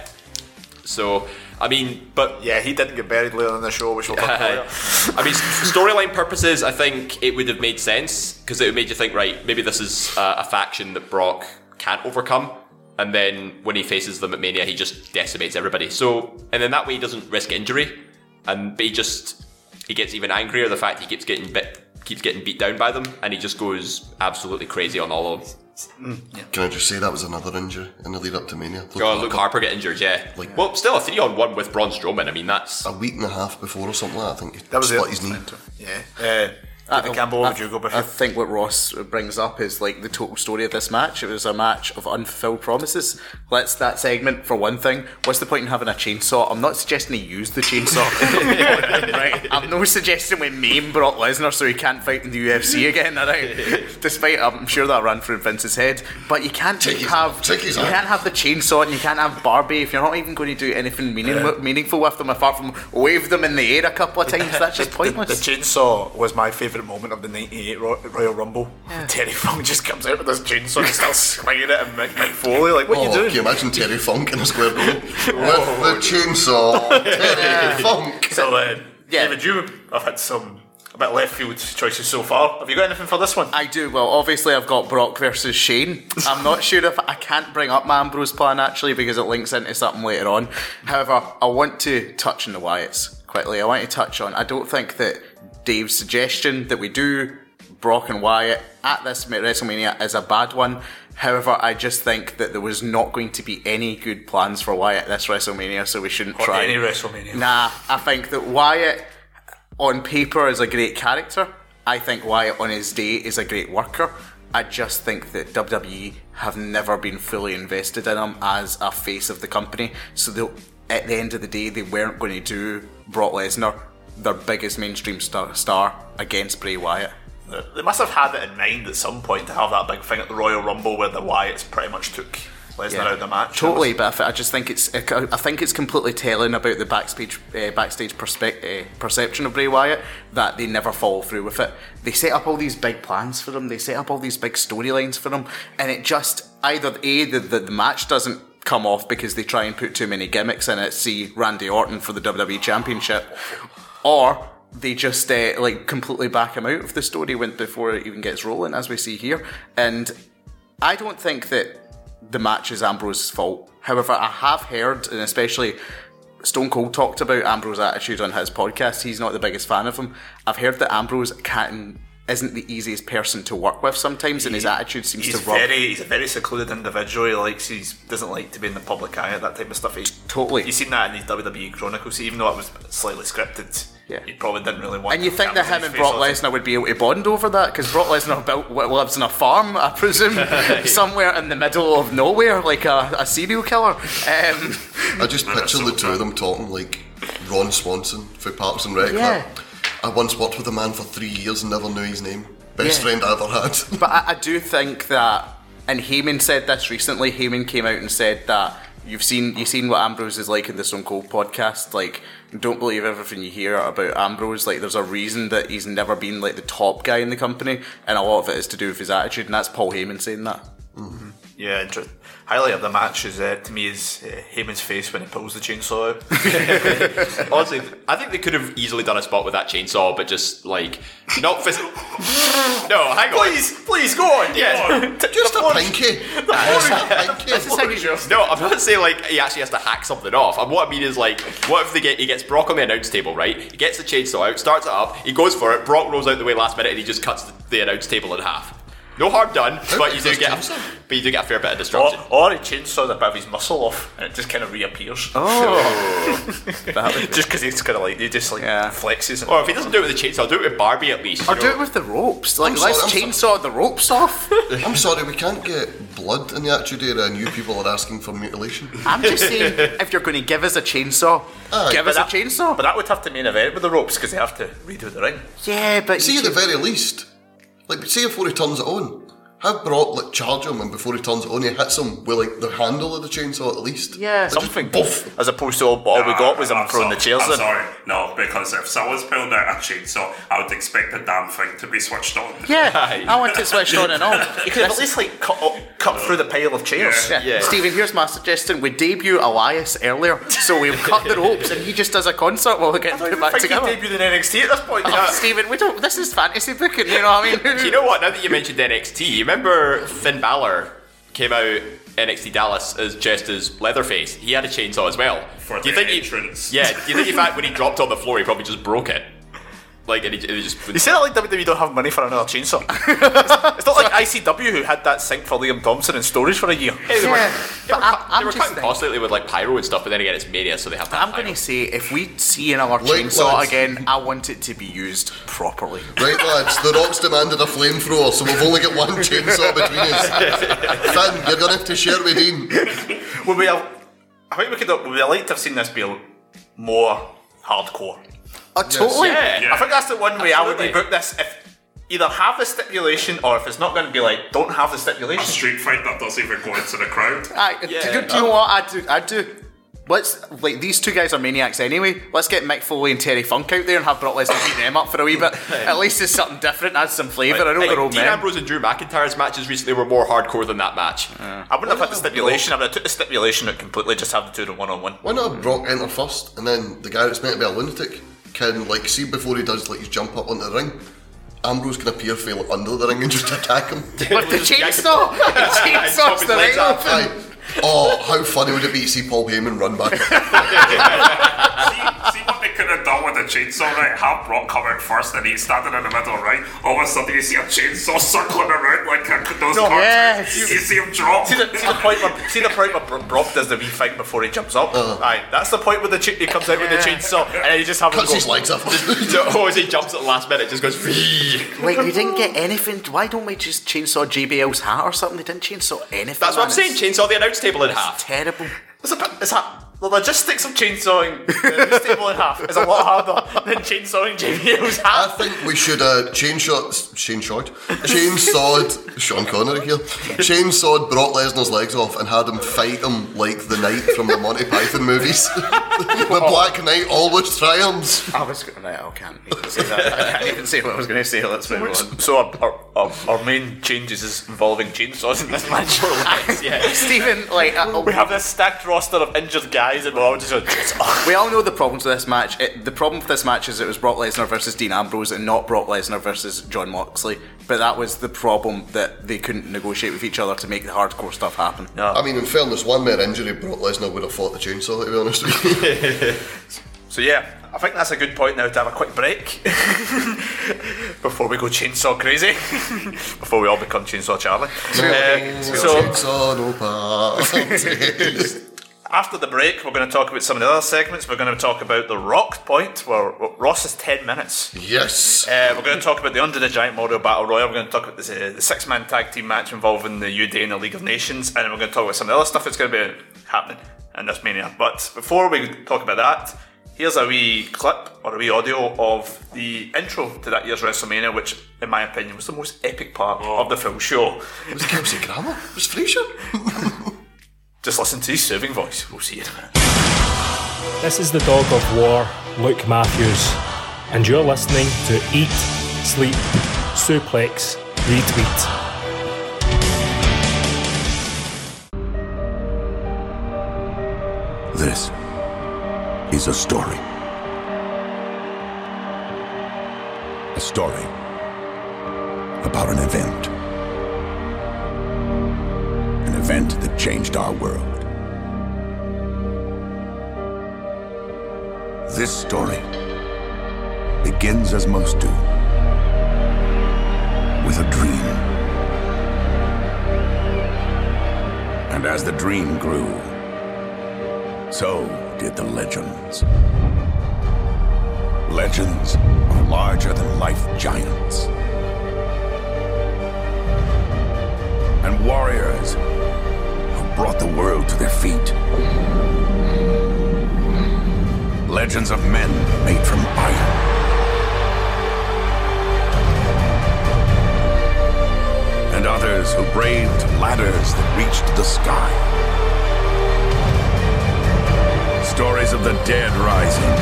So I mean, but yeah, he didn't get buried later in the show, which we'll talk about. I mean, storyline purposes, I think it would have made sense because it would made you think, right, maybe this is a, a faction that Brock can't overcome, and then when he faces them at Mania, he just decimates everybody. So, and then that way he doesn't risk injury, and he just he gets even angrier the fact he keeps getting bit, keeps getting beat down by them, and he just goes absolutely crazy on all of them. Yeah. Can I just say that was another injury in the lead up to Mania? Luke God, Luke Harper. Harper get injured, yeah. Like, well, still a three on one with Braun Strowman. I mean, that's A week and a half before or something like that, I think he That was split it. his knee. Yeah. Uh, David Campbell, what would you go with? I think what Ross brings up is like the total story of this match. It was a match of unfulfilled promises. Let's that segment for one thing. What's the point in having a chainsaw? I'm not suggesting he use the chainsaw. right? I'm no suggesting we maim Brock Lesnar so he can't fight in the UFC again. Alright. Despite I'm sure that ran through Vince's head. But you can't Take have take his you can't have the chainsaw and you can't have Barbie if you're not even going to do anything meaning, meaningful with them apart from wave them in the air a couple of times. That's just The, pointless. the chainsaw was my favourite moment of the 98 Royal Rumble. Terry Funk just comes out with this chainsaw and starts swinging it at Mick, Mick Foley. Like, what are Oh, you can you imagine Terry Funk in a square room with the chainsaw? Terry Funk. So, uh, Yeah. David, you have had some a bit left field choices so far. Have you got anything for this one? I do. Well, obviously, I've got Brock versus Shane. I'm not sure if I can't bring up my Ambrose plan actually because it links into something later on. However, I want to touch on the Wyatts quickly. I want to touch on. I don't think that Dave's suggestion that we do Brock and Wyatt at this WrestleMania is a bad one. However, I just think that there was not going to be any good plans for Wyatt at this WrestleMania, so we shouldn't Or try. any WrestleMania. Nah, I think that Wyatt on paper is a great character. I think Wyatt on his day is a great worker. I just think that WWE have never been fully invested in him as a face of the company. So at the end of the day, they weren't going to do Brock Lesnar, their biggest mainstream star, star against Bray Wyatt. They must have had it in mind at some point to have that big thing at the Royal Rumble where the Wyatts pretty much took Lesnar out of the match. Totally, but I just think it's I think it's completely telling about the backstage uh, backstage perspe- uh, perception of Bray Wyatt that they never follow through with it. They set up all these big plans for him. They set up all these big storylines for him, and it just either a the, the the match doesn't come off because they try and put too many gimmicks in it. See Randy Orton for the WWE Championship, or they just uh, like completely back him out of the story when before it even gets rolling, as we see here. And I don't think that the match is Ambrose's fault. However, I have heard, and especially Stone Cold talked about Ambrose's attitude on his podcast. He's not the biggest fan of him. I've heard that Ambrose can't isn't the easiest person to work with sometimes, and his attitude seems He's to rub. very, he's a very secluded individual. He likes, he doesn't like to be in the public eye, that type of stuff. He, Totally. You've seen that in his WWE Chronicles, even though it was slightly scripted. Yeah. he probably didn't really want. And you think that cameras him and Brock face Lesnar would be able to bond over that? Because Brock Lesnar built, lives in a farm, I presume, somewhere in the middle of nowhere, like a, a serial killer. Um, I just picture the two of them talking like Ron Swanson for Parks and Rec. Yeah. I once worked with a man for three years and never knew his name. Best Yeah. friend I ever had. But I, I do think that, and Heyman said this recently. Heyman came out and said that you've seen you've seen what Ambrose is like in the Stone Cold podcast. Like, don't believe everything you hear about Ambrose. Like, there's a reason that he's never been like the top guy in the company, and a lot of it is to do with his attitude. And that's Paul Heyman saying that. Mm-hmm. Yeah, inter- highlight of the match is uh, to me is uh, Heyman's face when he pulls the chainsaw out. Honestly, I think they could have easily done a spot with that chainsaw, but just like not phys- No, hang on. please, please go on. Yeah. Just a pinky. Just a pinky. No, I'm not saying like he actually has to hack something off. And what I mean is like, what if they get he gets Brock on the announce table, right? He gets the chainsaw out, starts it up, he goes for it. Brock rolls out the way last minute, and he just cuts the, the announce table in half. No harm done, but you do get, a, but you do get a fair bit of Or, destruction. or he chainsaws a bit of his muscle off and it just kind of reappears. Oh, just because he's kind of like, he just like Yeah. flexes. Or if he doesn't do it with the chainsaw, do it with Barbie at least. or do know? it with the ropes. Like, I'm let's sorry, I'm chainsaw the ropes off. I'm sorry, we can't get blood in the Attitude Era and you people are asking for mutilation. I'm just saying, if you're going to give us a chainsaw, Aye, give but us a chainsaw. But that would have to main event with the ropes because they have to redo the ring. yeah, but See, you at the very least, like, say before he turns it on, have Brock like charge him, and before he turns it on, he hits him with like the handle of the chainsaw at least. yeah, Something Buff. as opposed to all, all we got was him I'm throwing the sorry- chairs I'm in. sorry, no, because if someone's pulled out a chainsaw, I would expect the damn thing to be switched on. yeah. I want it switched on and off. You could have at least like cut, up, cut through the pile of chairs. Yeah. Yeah. Stephen, here's my suggestion. We debut Elias earlier, so we cut the ropes and he just does a concert while we get I don't put back think he together. debuted in NXT at this point. Oh, Stephen, we don't. This is fantasy booking. You know what I mean? You know what? Now that you mentioned NXT, you remember Finn Balor came out NXT Dallas as just as Leatherface. He had a chainsaw as well. For do you the think he- yeah. Do you think in fact when he dropped on the floor, he probably just broke it? Like, and he, and he just. You say that like WWE don't have money for another chainsaw. it's, it's not like ICW who had that sink for Liam Thompson in storage for a year. Hey, they were, Yeah, they but were, I- cut- I'm they were just cutting costs lately with like pyro and stuff, but then again, it's Mania, so they have to. I'm have going pyro. to say if we see another Like chainsaw lads. again, I want it to be used properly. Right, lads, the Rock's demanded a flamethrower, so we've only got one chainsaw between us. Finn, you're gonna have to share with Dean. Would we have, I think we could have, would we like to have seen this be more hardcore. Oh, totally. Yeah. I think that's the one way I would Absolutely. rebook this. If either have the stipulation or if it's not going to be like, don't have the stipulation. A stipulation. street fight that doesn't even go into the crowd. Aye, Yeah. do, do you know what I'd do? I'd do. Let's like these two guys are maniacs anyway. Let's get Mick Foley and Terry Funk out there and have Brock Lesnar beat them up for a wee bit. At least it's something different, adds some flavour. I know Hey, they're old Dean men. Ambrose and Drew McIntyre's matches recently were more hardcore than that match. I wouldn't have had the stipulation. I would have took the stipulation and completely just have the two to them one on one. Why not have Brock enter first, and then the guy that's meant to be a lunatic can, like, see before he does, like, his jump up onto the ring, Ambrose can appear from like, under the ring and just attack him. But the chainsaw, the chainsaw's the legs ring off. open. Aye. Oh, how funny would it be to see Paul Heyman run back? see, see what they could have done with the chainsaw, right? Have Brock come out first and he's standing in the middle, right? All of a sudden you see a chainsaw circling around like uh, those No, cartoons. yes. You see him drop. See the, see the point where see the point where Bro- Brock does the wee thing before he jumps up. Aye, that's the point where the cha- he comes out with the chainsaw and then you just have him Cuts go. his legs off. So, oh, as he jumps at the last minute, just goes. "Wee." Like you didn't get anything. Why don't we just chainsaw JBL's hat or something? They didn't chainsaw anything. That's what I'm saying. Chainsaw the announce table in half. Terrible. It's, a it's a, the logistics of chainsawing the table in half is a lot harder than chainsawing JBL's I hat. think we should uh, chainshot, chainshot, chainsawed Sean Connery here, chainsawed Brock Lesnar's legs off and had him fight him like the Knight from the Monty Python movies. the Black Knight always triumphs. I was going to. I can't even say that. I can't even say what I was going to say. Let's move on. So our, our, our, our main changes is involving chainsaws in this match. yeah. Stephen, like uh, we have this stacked roster of injured guys and we're all just going. We all know the problems with this match. It, the problem with this match is it was Brock Lesnar versus Dean Ambrose and not Brock Lesnar versus Jon Moxley. But that was the problem that they couldn't negotiate with each other to make the hardcore stuff happen. No. I mean, in fairness, one more injury, Brock Lesnar would have fought the chainsaw, to be honest with you. So yeah, I think that's a good point now to have a quick break before we go chainsaw crazy, before we all become chainsaw Charlie. Uh, so chainsaw, no parties. After the break, we're going to talk about some of the other segments. We're going to talk about the Rock Point, where Ross is 10 minutes. Yes. Uh, we're going to talk about the Andre the Giant Memorial Battle Royal. We're going to talk about the, uh, the six man tag team match involving the New Day and the League of Nations. And then we're going to talk about some of the other stuff that's going to be happening in this Mania. But before we talk about that, here's a wee clip or a wee audio of the intro to that year's WrestleMania, which, in my opinion, was the most epic part of the full show. was it Kelsey Grammer? Was Frasier? Just listen to his soothing voice. We'll see you in a minute. This is the dog of war, Luke Matthews, and you're listening to Eat, Sleep, Suplex, Retweet. This is a story. A story about an event. Event that changed our world. This story begins as most do with a dream. And as the dream grew, so did the legends. Legends of larger than life giants. And warriors brought the world to their feet. Legends of men made from iron. And others who braved ladders that reached the sky. Stories of the dead rising.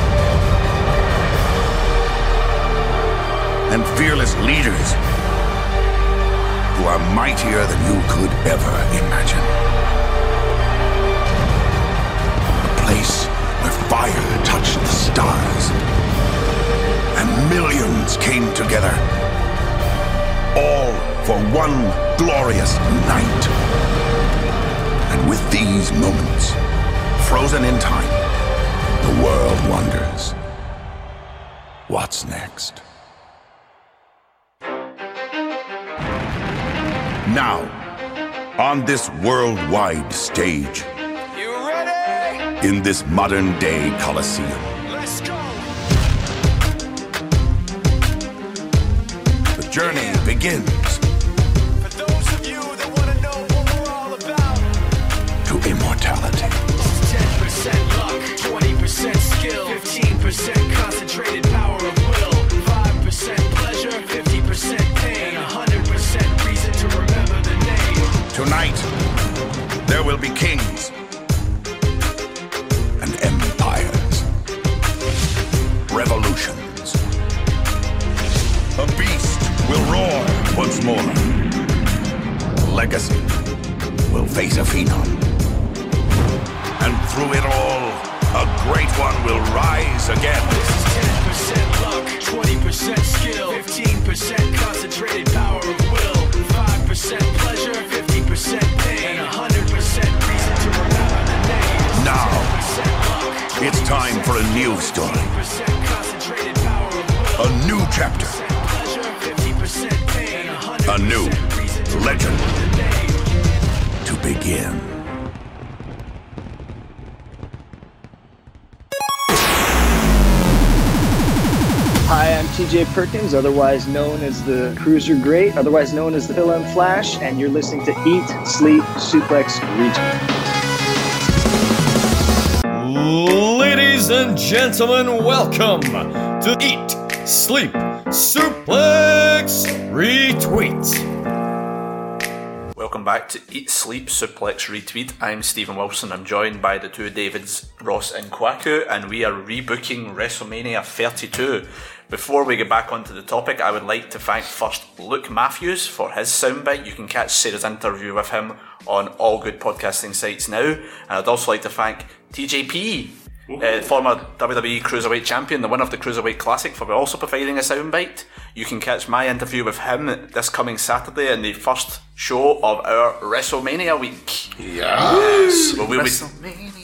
And fearless leaders who are mightier than you could ever imagine. A place where fire touched the stars. And millions came together. All for one glorious night. And with these moments, frozen in time, the world wonders. What's next? Now, on this worldwide stage, You ready? in this modern day Colosseum, Let's go. the journey begins TJ Perkins, otherwise known as the Cruiser Great, otherwise known as the Phil M. Flash, and you're listening to Eat, Sleep, Suplex, Retweet. Ladies and gentlemen, welcome to Eat, Sleep, Suplex, Retweet. Welcome back to Eat, Sleep, Suplex, Retweet. I'm Stephen Wilson. I'm joined by the two Davids, Ross and Kwaku, and we are rebooking WrestleMania 32. Before we get back onto the topic, I would like to thank first Luke Matthews for his soundbite. You can catch Sarah's interview with him on all good podcasting sites now. And I'd also like to thank TJP, uh, former WWE Cruiserweight Champion, the winner of the Cruiserweight Classic, for also providing a soundbite. You can catch my interview with him this coming Saturday in the first show of our WrestleMania week. Yes. But we'll be, Mania, mania.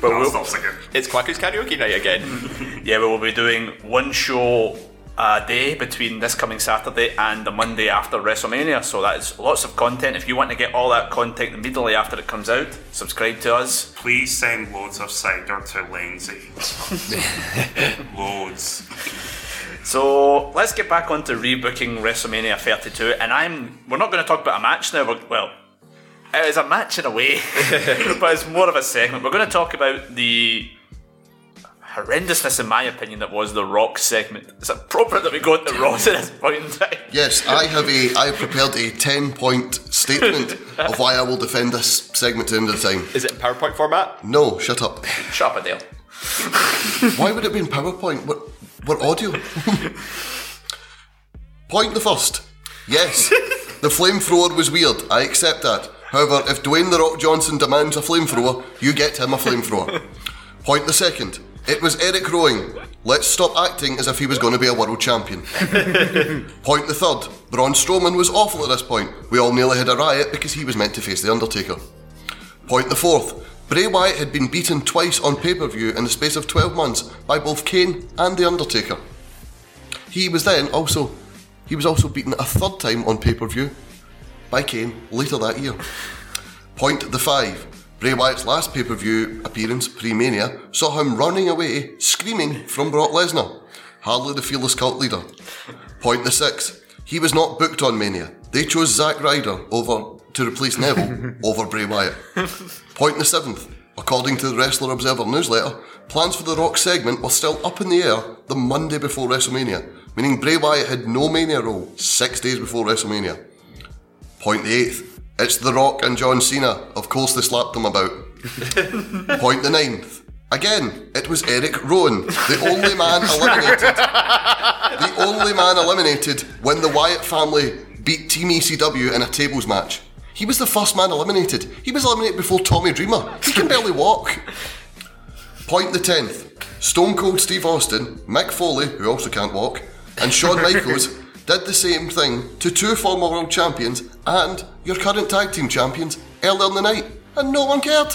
But we'll, stop singing. It's Kwaku's karaoke night again. yeah, we will be doing one show a day between this coming Saturday and the Monday after WrestleMania. So that is lots of content. If you want to get all that content immediately after it comes out, subscribe to us. Please send loads of cider to Lindsay. loads. So let's get back onto rebooking WrestleMania 32, and I'm we're not going to talk about a match now. We're, well, Uh, it is a match in a way, but it's more of a segment. We're going to talk about the horrendousness, in my opinion, that was the Rock segment. Is it appropriate that we go into Raw at this point in time? Yes, I have a. I have prepared a ten-point statement of why I will defend this segment to the end of the time. Is it in PowerPoint format? No, shut up. Shut up, Adele. Why would it be in PowerPoint? What? What audio? Point the first. Yes, the flamethrower was weird. I accept that. However, if Dwayne the Rock Johnson demands a flamethrower, you get him a flamethrower. Point the second. It was Eric Rowan. Let's stop acting as if he was going to be a world champion. point the third. Braun Strowman was awful at this point. We all nearly had a riot because he was meant to face The Undertaker. Point the fourth. Bray Wyatt had been beaten twice on pay per view in the space of 12 months by both Kane and The Undertaker. He was then also he was also beaten a third time on pay per view by Kane later that year. Point the five. Bray Wyatt's last pay per view appearance pre Mania saw him running away screaming from Brock Lesnar. Hardly the fearless cult leader. Point the six. He was not booked on Mania. They chose Zack Ryder over to replace Neville over Bray Wyatt. Point the seventh. According to the Wrestling Observer newsletter, plans for the Rock segment were still up in the air the Monday before WrestleMania, meaning Bray Wyatt had no Mania role six days before WrestleMania. Point the eighth. It's The Rock and John Cena. Of course they slapped them about. Point the ninth. Again, it was Eric Rowan, the only man eliminated. the only man eliminated when the Wyatt family beat Team ECW in a tables match. He was the first man eliminated. He was eliminated before Tommy Dreamer. He can barely walk. Point the tenth. Stone Cold Steve Austin, Mick Foley, who also can't walk, and Shawn Michaels did the same thing to two former world champions and your current tag team champions earlier in the night, and no one cared.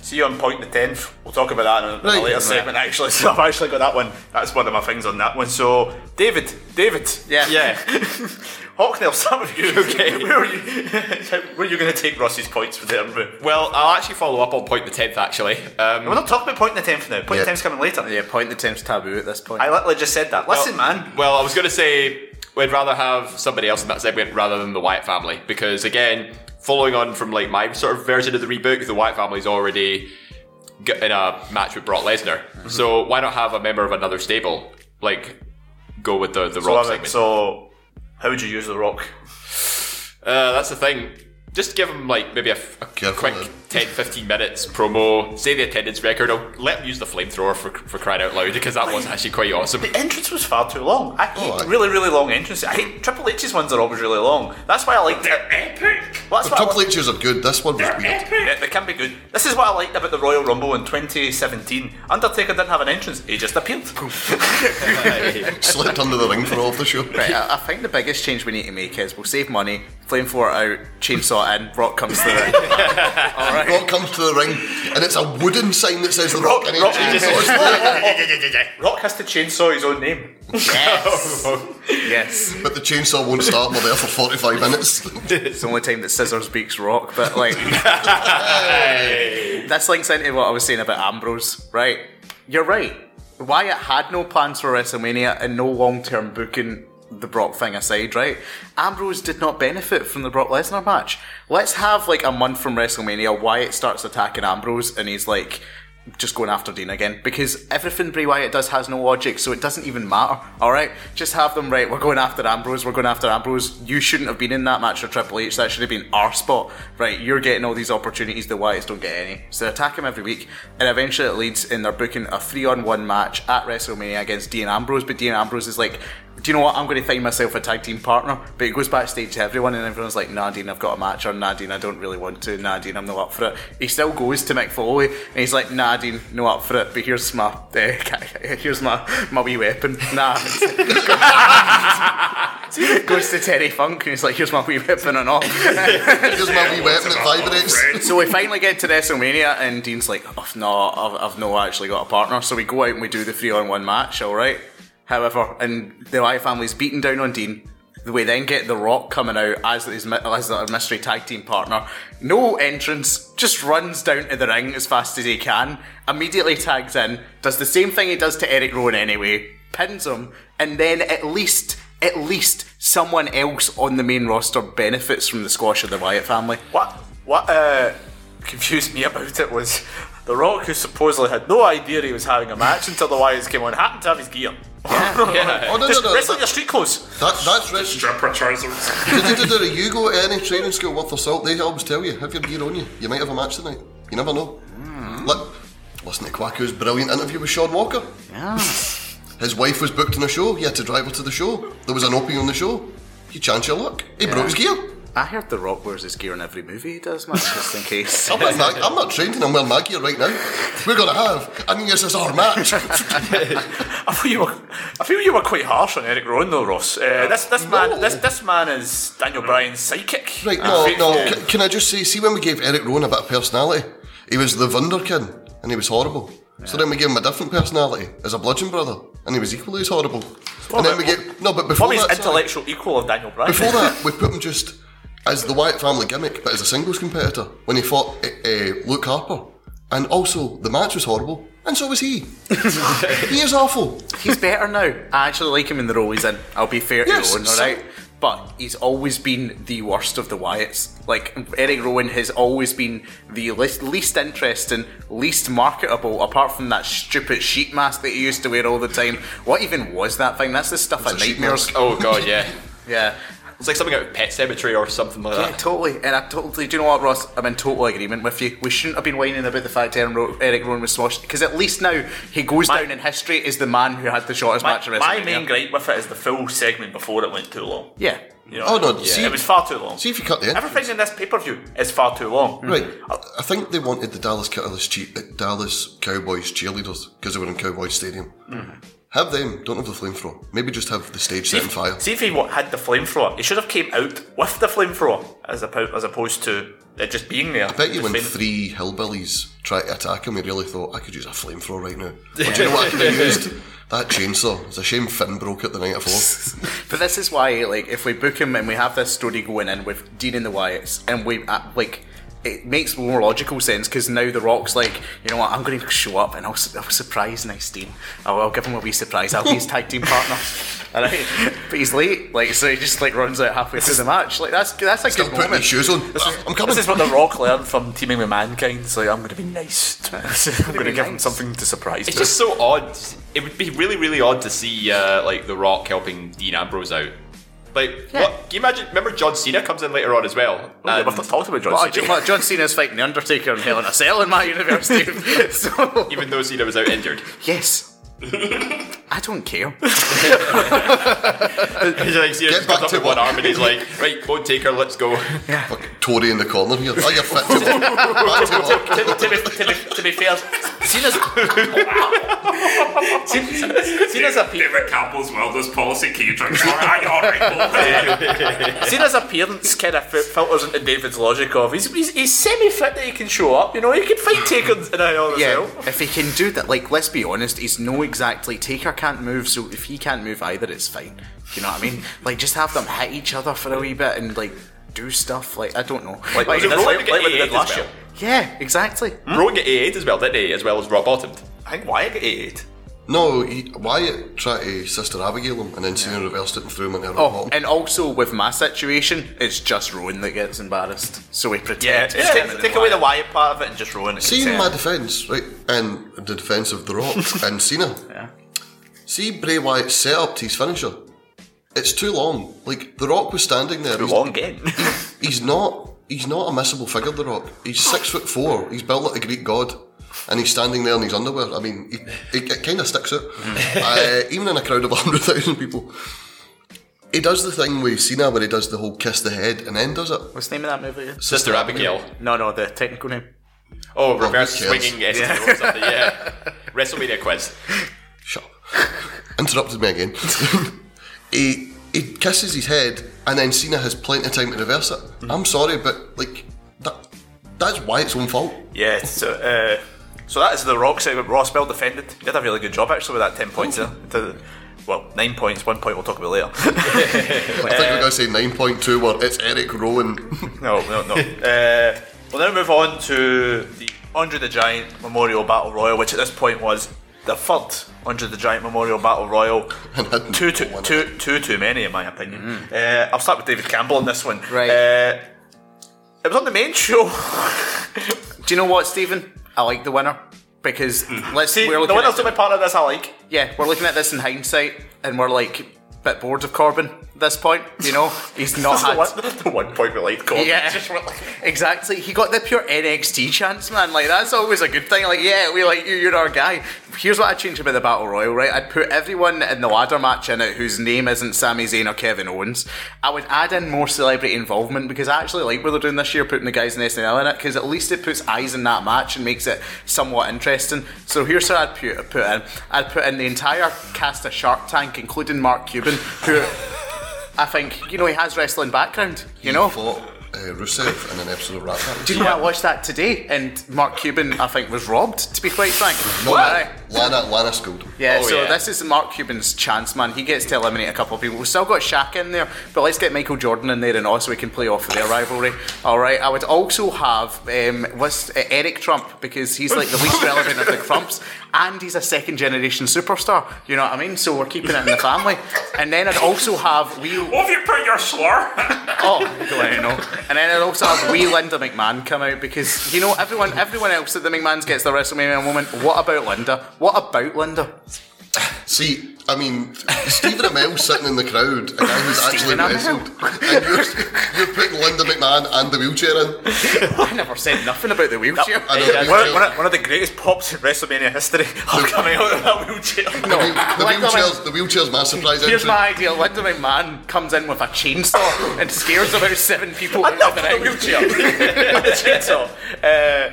See you on point the 10th. We'll talk about that in a, in a Right. later segment, actually. So I've actually got that one. That's one of my things on that one. So, David, David. Yeah. Yeah. Hocknell, some of you. Okay. Where are you, where are you going to take Ross's points for there? We're Well, I'll actually follow up on point the tenth. Actually, um, We're not talking about point the 10th now. Point Yeah. the 10th's coming later. Yeah, point the time's taboo at this point. I literally just said that. Listen, well, man. Well, I was going to say we'd rather have somebody else in that segment rather than the Wyatt family because again, following on from like my sort of version of the reboot, the Wyatt family's already in a match with Brock Lesnar. Mm-hmm. So why not have a member of another stable like go with the the So, Rock segment? so, how would you use the rock? Uh, that's the thing. Just give him like maybe a, Careful, quick man. 10 15 minutes promo, say the attendance record. I'll let him use the flamethrower for, for crying out loud because that was actually quite awesome. The entrance was far too long. I hate Oh, really, really long entrances. I hate Triple H's ones are always really long. That's why I liked it. They're epic. Well, that's The Triple H's are good. This one was They're weird. epic. Yeah, they can be good. This is what I liked about the Royal Rumble in 2017. Undertaker didn't have an entrance; he just appeared. Slipped under the ring for all of the show. Right, I, I think the biggest change we need to make is we'll save money, flamethrower out, chainsaw in, Rock comes to the ring. Alright. Rock comes to the ring, and it's a wooden sign that says the Rock, and he Rock- chainsaws the- Rock has to chainsaw his own name. Yes. yes. But the chainsaw won't start. We're there for 45 minutes. It's the only time that Scissors beaks Rock, but like. This links into what I was saying about Ambrose, right? You're right. Wyatt had no plans for WrestleMania and no long term booking the Brock thing aside, right? Ambrose did not benefit from the Brock Lesnar match. Let's have like a month from WrestleMania, Wyatt starts attacking Ambrose and he's like just going after Dean again because everything Bray Wyatt does has no logic, so it doesn't even matter. All right, just have them right. We're going after Ambrose. We're going after Ambrose. You shouldn't have been in that match with Triple H. That should have been our spot. Right, you're getting all these opportunities. The Wyatts don't get any. So they attack him every week, and eventually it leads in they're booking a three-on-one match at WrestleMania against Dean Ambrose. But Dean Ambrose is like. Do you know what? I'm going to find myself a tag team partner. But he goes backstage to everyone, and everyone's like, Nah, Dean, I've got a match, or Nah, Dean, I don't really want to. Nah, Dean, I'm not up for it. He still goes to Mick Foley, and he's like, Nah, Dean, no up for it. But here's my, uh, here's my, my wee weapon. Nah. goes to Terry Funk, and he's like, Here's my wee weapon and all. Here's my wee weapon that vibrates. So we finally get to WrestleMania, and Dean's like, oh, no, I've, I've no actually got a partner. So we go out and we do the three on one match, all right? However, and the Wyatt family's beating down on Dean. We then get The Rock coming out as his as a mystery tag team partner. No entrance, just runs down to the ring as fast as he can. Immediately tags in, does the same thing he does to Eric Rowan anyway, pins him, and then at least at least someone else on the main roster benefits from the squash of the Wyatt family. What what uh, confused me about it was The Rock, who supposedly had no idea he was having a match until the Wyatts came on, happened to have his gear. Yeah. Oh, no, no, Just no. wrestling That, your street clothes. that, that's rich. Stripper trousers. You go to any training school worth of salt? They always tell you, have your gear on you. You might have a match tonight. You never know. Mm. Li- listen to Kwaku's brilliant interview with Sean Walker. Yeah. His wife was booked on a show. He had to drive her to the show. There was an opening on the show. You chance your luck. He broke his gear. I heard The Rock wears his gear in every movie he does, man, just in case. I'm, my, I'm not trained and I'm wearing my gear right now. We're going to have Year's Star match. I feel you were, I feel you were quite harsh on Eric Rowan though, Ross. Uh, this this man this this man is Daniel Bryan's psychic. Right, no, no. Can, can I just say, see when we gave Eric Rowan a bit of personality, he was the Wunderkind and he was horrible. So then we gave him a different personality as a bludgeon brother, and he was equally as horrible. and then we gave no, but before that, sorry. intellectual equal of Daniel Bryan? before that, we put him just as the Wyatt family gimmick, but as a singles competitor when he fought uh, uh, Luke Harper, and also the match was horrible, and so was he. he is awful. He's better now. I actually like him in the role he's in. I'll be fair Yes, to Rowan, so- alright? But he's always been the worst of the Wyatts. Like, Eric Rowan has always been the least, least interesting, least marketable, apart from that stupid sheet mask that he used to wear all the time. What even was that thing? That's the stuff of a sheet nightmares. Oh god, yeah. Yeah. It's like something out of Pet Sematary or something like Yeah, that. totally. And I totally. Do you know what, Ross? I'm in total agreement with you. We shouldn't have been whining about the fact Aaron Ro- Eric Rowan was smashed because at least now he goes My- down in history as the man who had the shortest my, match of my WrestleMania. main gripe with it is the full segment before it went too long. Yeah. You know, Oh, no, see- it was far too long. See if you cut the entrance. Everything in this pay per view is far too long. Right. I, I think they wanted the Dallas Cowboys, uh, Dallas Cowboys cheerleaders because they were in Cowboys Stadium. Have them. Don't have the flamethrower. Maybe just have the stage set on fire. See if he wa- had the flamethrower, he should have came out with the flamethrower as opposed as opposed to it just being there. I bet you when Just three hillbillies tried to attack him, he really thought I could use a flamethrower right now. But do you know what I could have used? That chainsaw. It's a shame Finn broke it the night before. But this is why, like, if we book him and we have this story going in with Dean and the Wyatts, and we uh, like. It makes more logical sense because now The Rock's like, you know what, I'm going to show up and I'll, I'll surprise Nice Dean. I'll, I'll give him a wee surprise. I'll be his tag team partner. Alright? But he's late, like, so he just like runs out halfway through the match. Like, that's that's a Still good putting moment. his shoes on. I'm coming. This is what The Rock learned from teaming with Mankind. So like, I'm going to be nice. I'm going to give him something to surprise It's me. just so odd. It would be really, really odd to see uh, like The Rock helping Dean Ambrose out. Like, what? Can you imagine? Remember, John Cena comes in later on as well. Oh, yeah, we've not talked about John Well, Cena. John, John Cena's fighting The Undertaker in Hell in a Cell in my universe, Dave. so, even though Cena was out injured. yes. I don't care. He's like, Cena just back comes up to with one arm and he's like, right, Bone Taker, let's go. Yeah. Fucking Tory in the corner here. Oh, you're fit to walk. Back to walk. to, to, be, to, be, to be fair, Cena's Cena's, Cena's, appear, David Campbell's wellness policy key drinks. Alright, alright, Cena's appearance kind of filters into David's logic of he's, he's, he's semi-fit that he can show up. You know, he can fight Taker in a hell of a Yeah, cell. if he can do that, like, let's be honest, he's no exactly. Taker can't move, so if he can't move either, it's fine. You know what I mean? Like, just have them hit each other for a wee bit and, like, do stuff. Like, I don't know. Like, Was like, it like, like, what they did AA last as year. Yeah, exactly. Rowan got AA as well, didn't he? As well as Rock Bottomed. I think Wyatt got 8 No, he, Wyatt tried to Sister Abigail him and then Cena reversed it and threw him into a Oh, bottom. and also with my situation, it's just Rowan that gets embarrassed. So we Yeah, pretend. just take, take away the Wyatt part of it and just ruin it. See, in my defence, right, and the defence of The Rock and Cena. Yeah. See Bray Wyatt's set up to his finisher. It's too long. Like The Rock was standing there. Too he's, long again. he's not. He's not a missable figure. The Rock. He's six foot four. He's built like a Greek god, and he's standing there in his underwear. I mean, he, it, it kind of sticks out, uh, even in a crowd of hundred thousand people. He does the thing with Cena where he does the whole kiss the head and then does it. What's the name of that movie? again? Sister Abigail. No, no, the technical name. Oh, reverse who swinging STO or something, yeah. WrestleMania quiz. Shut up. Interrupted me again. he he kisses his head and then Cena has plenty of time to reverse it. I'm sorry, but like that that's why it's own fault. yeah, so, uh, so that is the Rock segment. Ross well defended. You did a really good job actually with that 10 points there. To- well, nine points. One point we'll talk about later. I think we're going to say 9.2 where it's Eric Rowan. no, no, no. Uh, we'll now move on to the Andre the Giant Memorial Battle Royal, which at this point was the third Andre the Giant Memorial Battle Royal. And hadn't Two too, won it. two, two too many, in my opinion. Uh, I'll start with David Campbell on this one. Right. Uh, it was on the main show. Do you know what, Stephen? I like the winner because mm. let's See, we're the winner's at to my part of this I like. yeah, we're looking at this in hindsight, and we're like a bit bored of Corbin this point. You know, he's not the had. one, the one point we like. Yeah, exactly. He got the pure NXT chance, man. Like that's always a good thing. Like, yeah, we like you. You're our guy. Here's what I would change about the battle royal. Right, I'd put everyone in the ladder match in it whose name isn't Sami Zayn or Kevin Owens. I would add in more celebrity involvement because I actually like what they're doing this year, putting the guys in SNL in it because at least it puts eyes in that match and makes it somewhat interesting. So here's what I'd put, put in. I'd put in the entire cast of Shark Tank, including Mark Cuban, who. I think you know he has wrestling background. You know, fought uh, Rusev in an episode of Rat Pack. do you know what? I watched that today, and Mark Cuban, I think, was robbed. To be quite frank. No, Aye. Lana, Lana schooled him. Yeah, Oh, so yeah. this is Mark Cuban's chance, man. He gets to eliminate a couple of people. We've still got Shaq in there, but let's get Michael Jordan in there and also we can play off of their rivalry. All right, I would also have um, what's uh, Eric Trump because he's like the least relevant of the Trumps, and he's a second generation superstar. You know what I mean? So we're keeping it in the family. And then I'd also have we What have you put your slur? Oh, don't let you know. And then I'd also have wee Linda McMahon come out because you know everyone everyone else at the McMahons gets the WrestleMania moment. What about Linda? What about Linda? See, I mean, Stephen Amell sitting in the crowd, a guy who's actually Amell. wrestled, and you're, you're putting Linda McMahon and the wheelchair in. I never said nothing about the wheelchair. I know, One, the one, of, one of the greatest pops in WrestleMania history of coming out of that wheelchair. the, wheel- the wheelchair's, the wheelchair's my surprise Here's entry. my idea. Linda McMahon comes in with a chainsaw and scares about seven people out Enough of the of the ring. wheelchair. the chainsaw. Uh,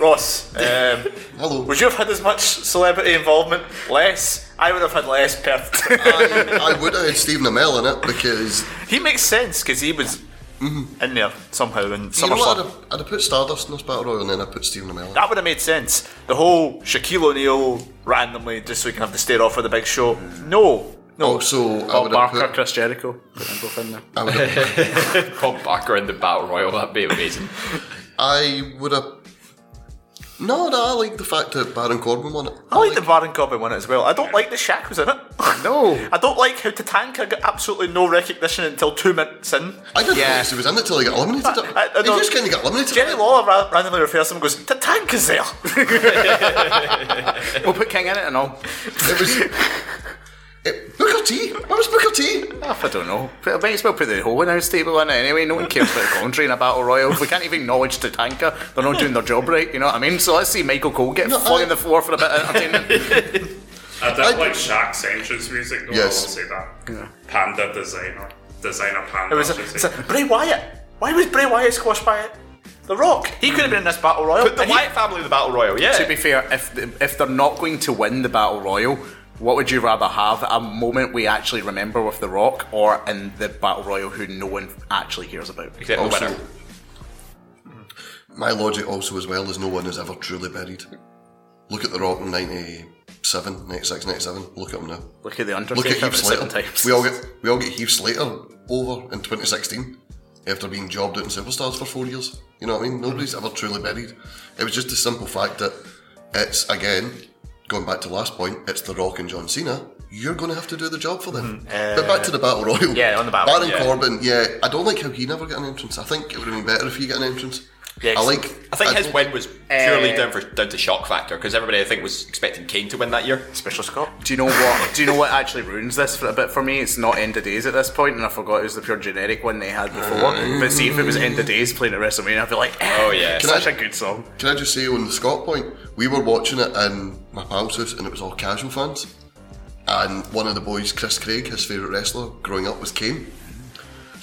Ross, um, Hello. would you have had as much celebrity involvement? Less? I would have had less. Perth. I, I would have had Stephen Amell in it because he makes sense because he was in there somehow in Mm-hmm. you know what? I'd SummerSlam. have, I'd have put Stardust in this battle royal and then I put Stephen Amell. In. That would have made sense. The whole Shaquille O'Neal randomly just so we can have the stare off for the big show. No, no. Also, I Bob would have Barker, put. Chris Jericho. Put them both in there. I would have, Bob Barker in the Battle Royal, that'd be amazing. I would have. No, no, I like the fact that Baron Corbin won it. I like the Baron Corbin one as well. I don't like the Shaq was in it. No. I don't like how Tatanka got absolutely no recognition until two minutes in. I didn't Yeah. notice he was in it till he got eliminated. I- I he know. just kind of got eliminated. Jerry Lawler ra- randomly refers to him and goes, Tatanka's there. We'll put King in it and all. It was. Eh, it, Booker T. Where was Booker T? Oh, I don't know. But I might as well put the whole in-house table in it anyway. No one cares about the commentary in a battle royal. We can't even acknowledge Tatanka, they're not doing their job right. You know what I mean? So let's see Michael Cole get No, flung I- on the floor for a bit of entertainment. I did I- like Shaq's entrance music though, Yes. I will say that. Panda designer. Designer Panda. It was I should it's say. like, Bray Wyatt. Why was Bray Wyatt squashed by it? The Rock. He could have been in this battle royal. Put the and he- Wyatt family in the Battle Royal, yeah. to be fair, if if they're not going to win the battle royal, what would you rather have? A moment we actually remember with The Rock, or in the battle royal who no one actually cares about? Except the winner. my logic also as well is no one is ever truly buried. Look at The Rock in 97, 96, 97. Look at him now. Look at the Undertaker. Look Undertaker at Heath Slater. We all get we all get Heath Slater over in 2016 after being jobbed out in Superstars for four years. You know what I mean? Nobody's ever truly buried. It was just the simple fact that it's again going back to last point. It's The Rock and John Cena. You're going to have to do the job for them. Mm-hmm. but back to the battle royal. Yeah, on the battle, Royal. Baron yeah. Corbin. Yeah, I don't like how he never got an entrance. I think it would have been better if he got an entrance. Yeah, I like. I think his win was purely Uh, down for down to shock factor because everybody I think was expecting Kane to win that year. Special Scott. Do you know what? Do you know what actually ruins this for a bit for me? It's not end of days at this point, and I forgot it was the pure generic one they had before. But see if it was end of days playing at WrestleMania, I'd be like, eh, Oh, yeah. such Can I- a good song. Can I just say on the Scott point, we were watching it in my pal's house and it was all casual fans. And one of the boys, Chris Craig, his favourite wrestler growing up was Kane.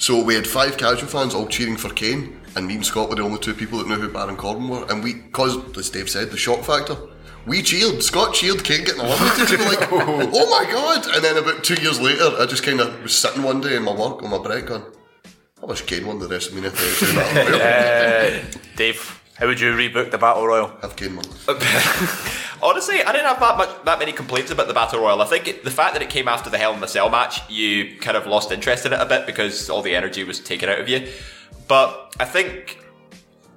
So we had five casual fans all cheering for Kane, and me and Scott were the only two people that knew who Baron Corbin were. And we, because, as Dave said, the shock factor, we cheered. Scott cheered Kane getting eliminated. We were like, oh my god! And then about two years later, I just kind of was sitting one day in my work on my break going, I wish Kane won the WrestleMania 32 Battle Royal. Uh, Dave. How would you rebook the Battle Royal? Have Kane won. Honestly, I didn't have that much that many complaints about the battle royal. I think it, the fact that it came after the Hell in the Cell match, you kind of lost interest in it a bit because all the energy was taken out of you. But I think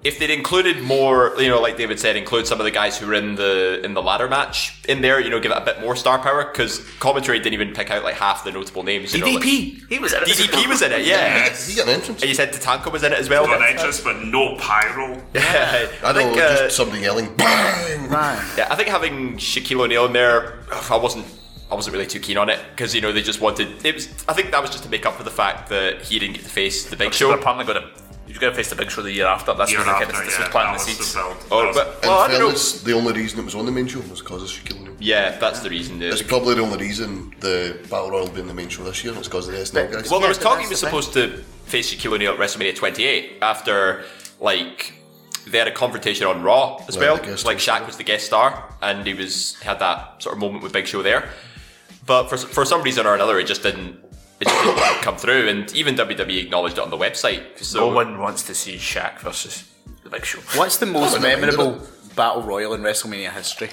if they'd included more, you know, like David said, include some of the guys who were in the in the ladder match in there, you know, give it a bit more star power because commentary didn't even pick out like half the notable names. You know, like- he was in it. DDP was in it, yeah. He got an entrance. And you said Tatanka was in it as well. Got entrance, but no pyro. Yeah, I know, think, uh, just somebody yelling, bang! Yeah, I think having Shaquille O'Neal in there, I wasn't. I wasn't really too keen on it because you know they just wanted. It was. I think that was just to make up for the fact that he didn't get to face the Big So Show. apparently going to he's going to face the Big Show the year after. That's Year what they after, kind of this yeah, was planting the was the seeds. Oh, but well, I don't know. fairness, the only reason it was on the main show was because of Shaquille O'Neal. Yeah, that's the reason. It's probably the only reason the Battle Royal will be in the main show this year, and it's because of the SNL guys. Well, there was Yeah, talk but he was that's the supposed to face Shaquille O'Neal at WrestleMania 28 after like they had a confrontation on Raw as Right, well. Like Shaq was the guest star, and he was had that sort of moment with Big Show there. But for for some reason or another, it just didn't. It just didn't come through, and even WWE acknowledged it on the website. So No one wants to see Shaq versus the Big Show. What's the most wouldn't mind memorable battle royal in WrestleMania history?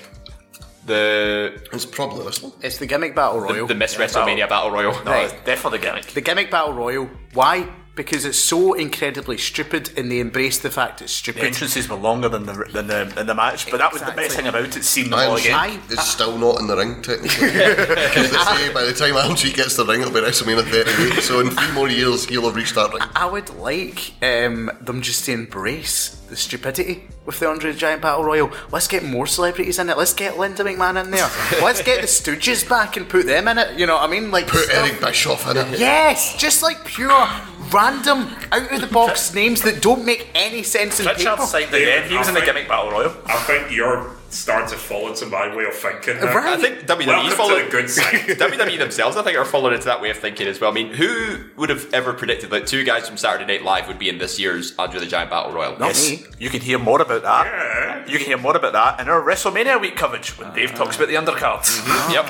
the It's probably this one. It's the gimmick battle the, royal. the Miss WrestleMania Battle Royal. No, Right. it's definitely the gimmick. The gimmick battle royal. Why? Because it's so incredibly stupid, and they embrace the fact it's stupid. The entrances were longer than the than the, than the match, but that was the best thing about it. Seeing them I all again. Aye. It's still not in the ring, technically. Because they say by the time Alan G gets the ring, it'll be WrestleMania 38, so in three more years, he'll have reached that ring. I would like um, them just to embrace the stupidity with the Andre the Giant Battle Royal. Let's get more celebrities in it. Let's get Linda McMahon in there. Let's get the Stooges back and put them in it. You know what I mean? Like Put stuff- Eric Bischoff in it. Yes, just like pure random out of the box names that don't make any sense in Pritchard paper. signed again. He was in the gimmick battle royal. I think you're starting to fall into my way of thinking. now. Right. I think WWE's Welcome to following the good side. WWE themselves, I think, are following into that way of thinking as well. I mean, who would have ever predicted that two guys from Saturday Night Live would be in this year's Andre the Giant Battle Royal? Yes, me. you can hear more about that. Yeah. You can hear more about that in our WrestleMania week coverage when Dave talks about the undercards. Yep.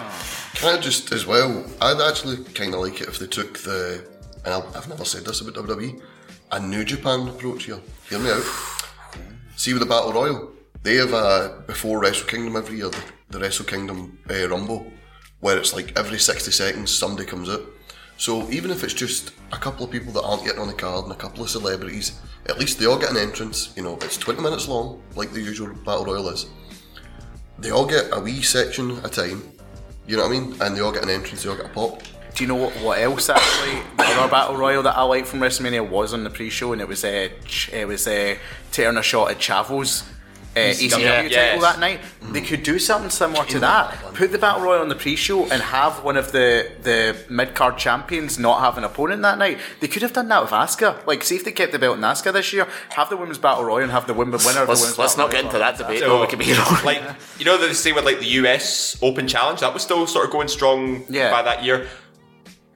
Can I just, as well, I'd actually kind of like it if they took the, and I've, I've never said this about WWE, a New Japan approach here. Hear me out. See with the Battle Royal, they have a, before Wrestle Kingdom every year, the, the Wrestle Kingdom uh, Rumble, where it's like every 60 seconds somebody comes out. So even if it's just a couple of people that aren't getting on the card and a couple of celebrities, at least they all get an entrance. You know, it's 20 minutes long, like the usual Battle Royal is. They all get a wee section at a time. You know what I mean? And they all get an entrance, they all get a pop. Do you know what, what else actually? The other battle royal that I liked from WrestleMania was on the pre-show, and it was uh, Ch- it was uh, taking a shot at Chavo's uh, ECW Yeah, title yes. that night. They could do something similar to that. Put the battle royal on the pre-show and have one of the the mid card champions not have an opponent that night. They could have done that with Asuka. Like, see if they kept the belt in Asuka this year. Have the women's battle royal and have the women winner. of the Let's, women's let's not get into that debate. So, though. We could be here all like you know the same with like the US Open Challenge that was still sort of going strong Yeah. by that year.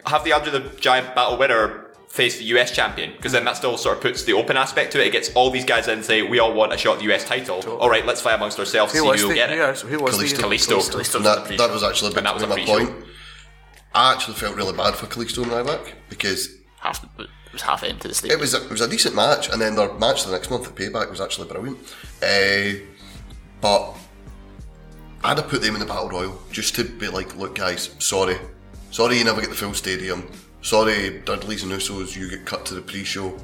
Have the Andre the Giant battle winner face the US champion because then that still sort of puts the open aspect to it. It gets all these guys in and say we all want a shot at the US title. All right, let's fight amongst ourselves Who see who will get it. who was- who was the Kalisto. Kalisto. And that, that was actually And that was my point. I actually felt really bad for Kalisto and Ryback because half, it was half empty the stadium. it was a, it was a decent match, and then their match the next month at Payback was actually brilliant. Uh, but I'd have put them in the battle royal just to be like, look, guys, sorry, sorry, you never get the full stadium. Sorry, Dudley's and Usos, you get cut to the pre-show.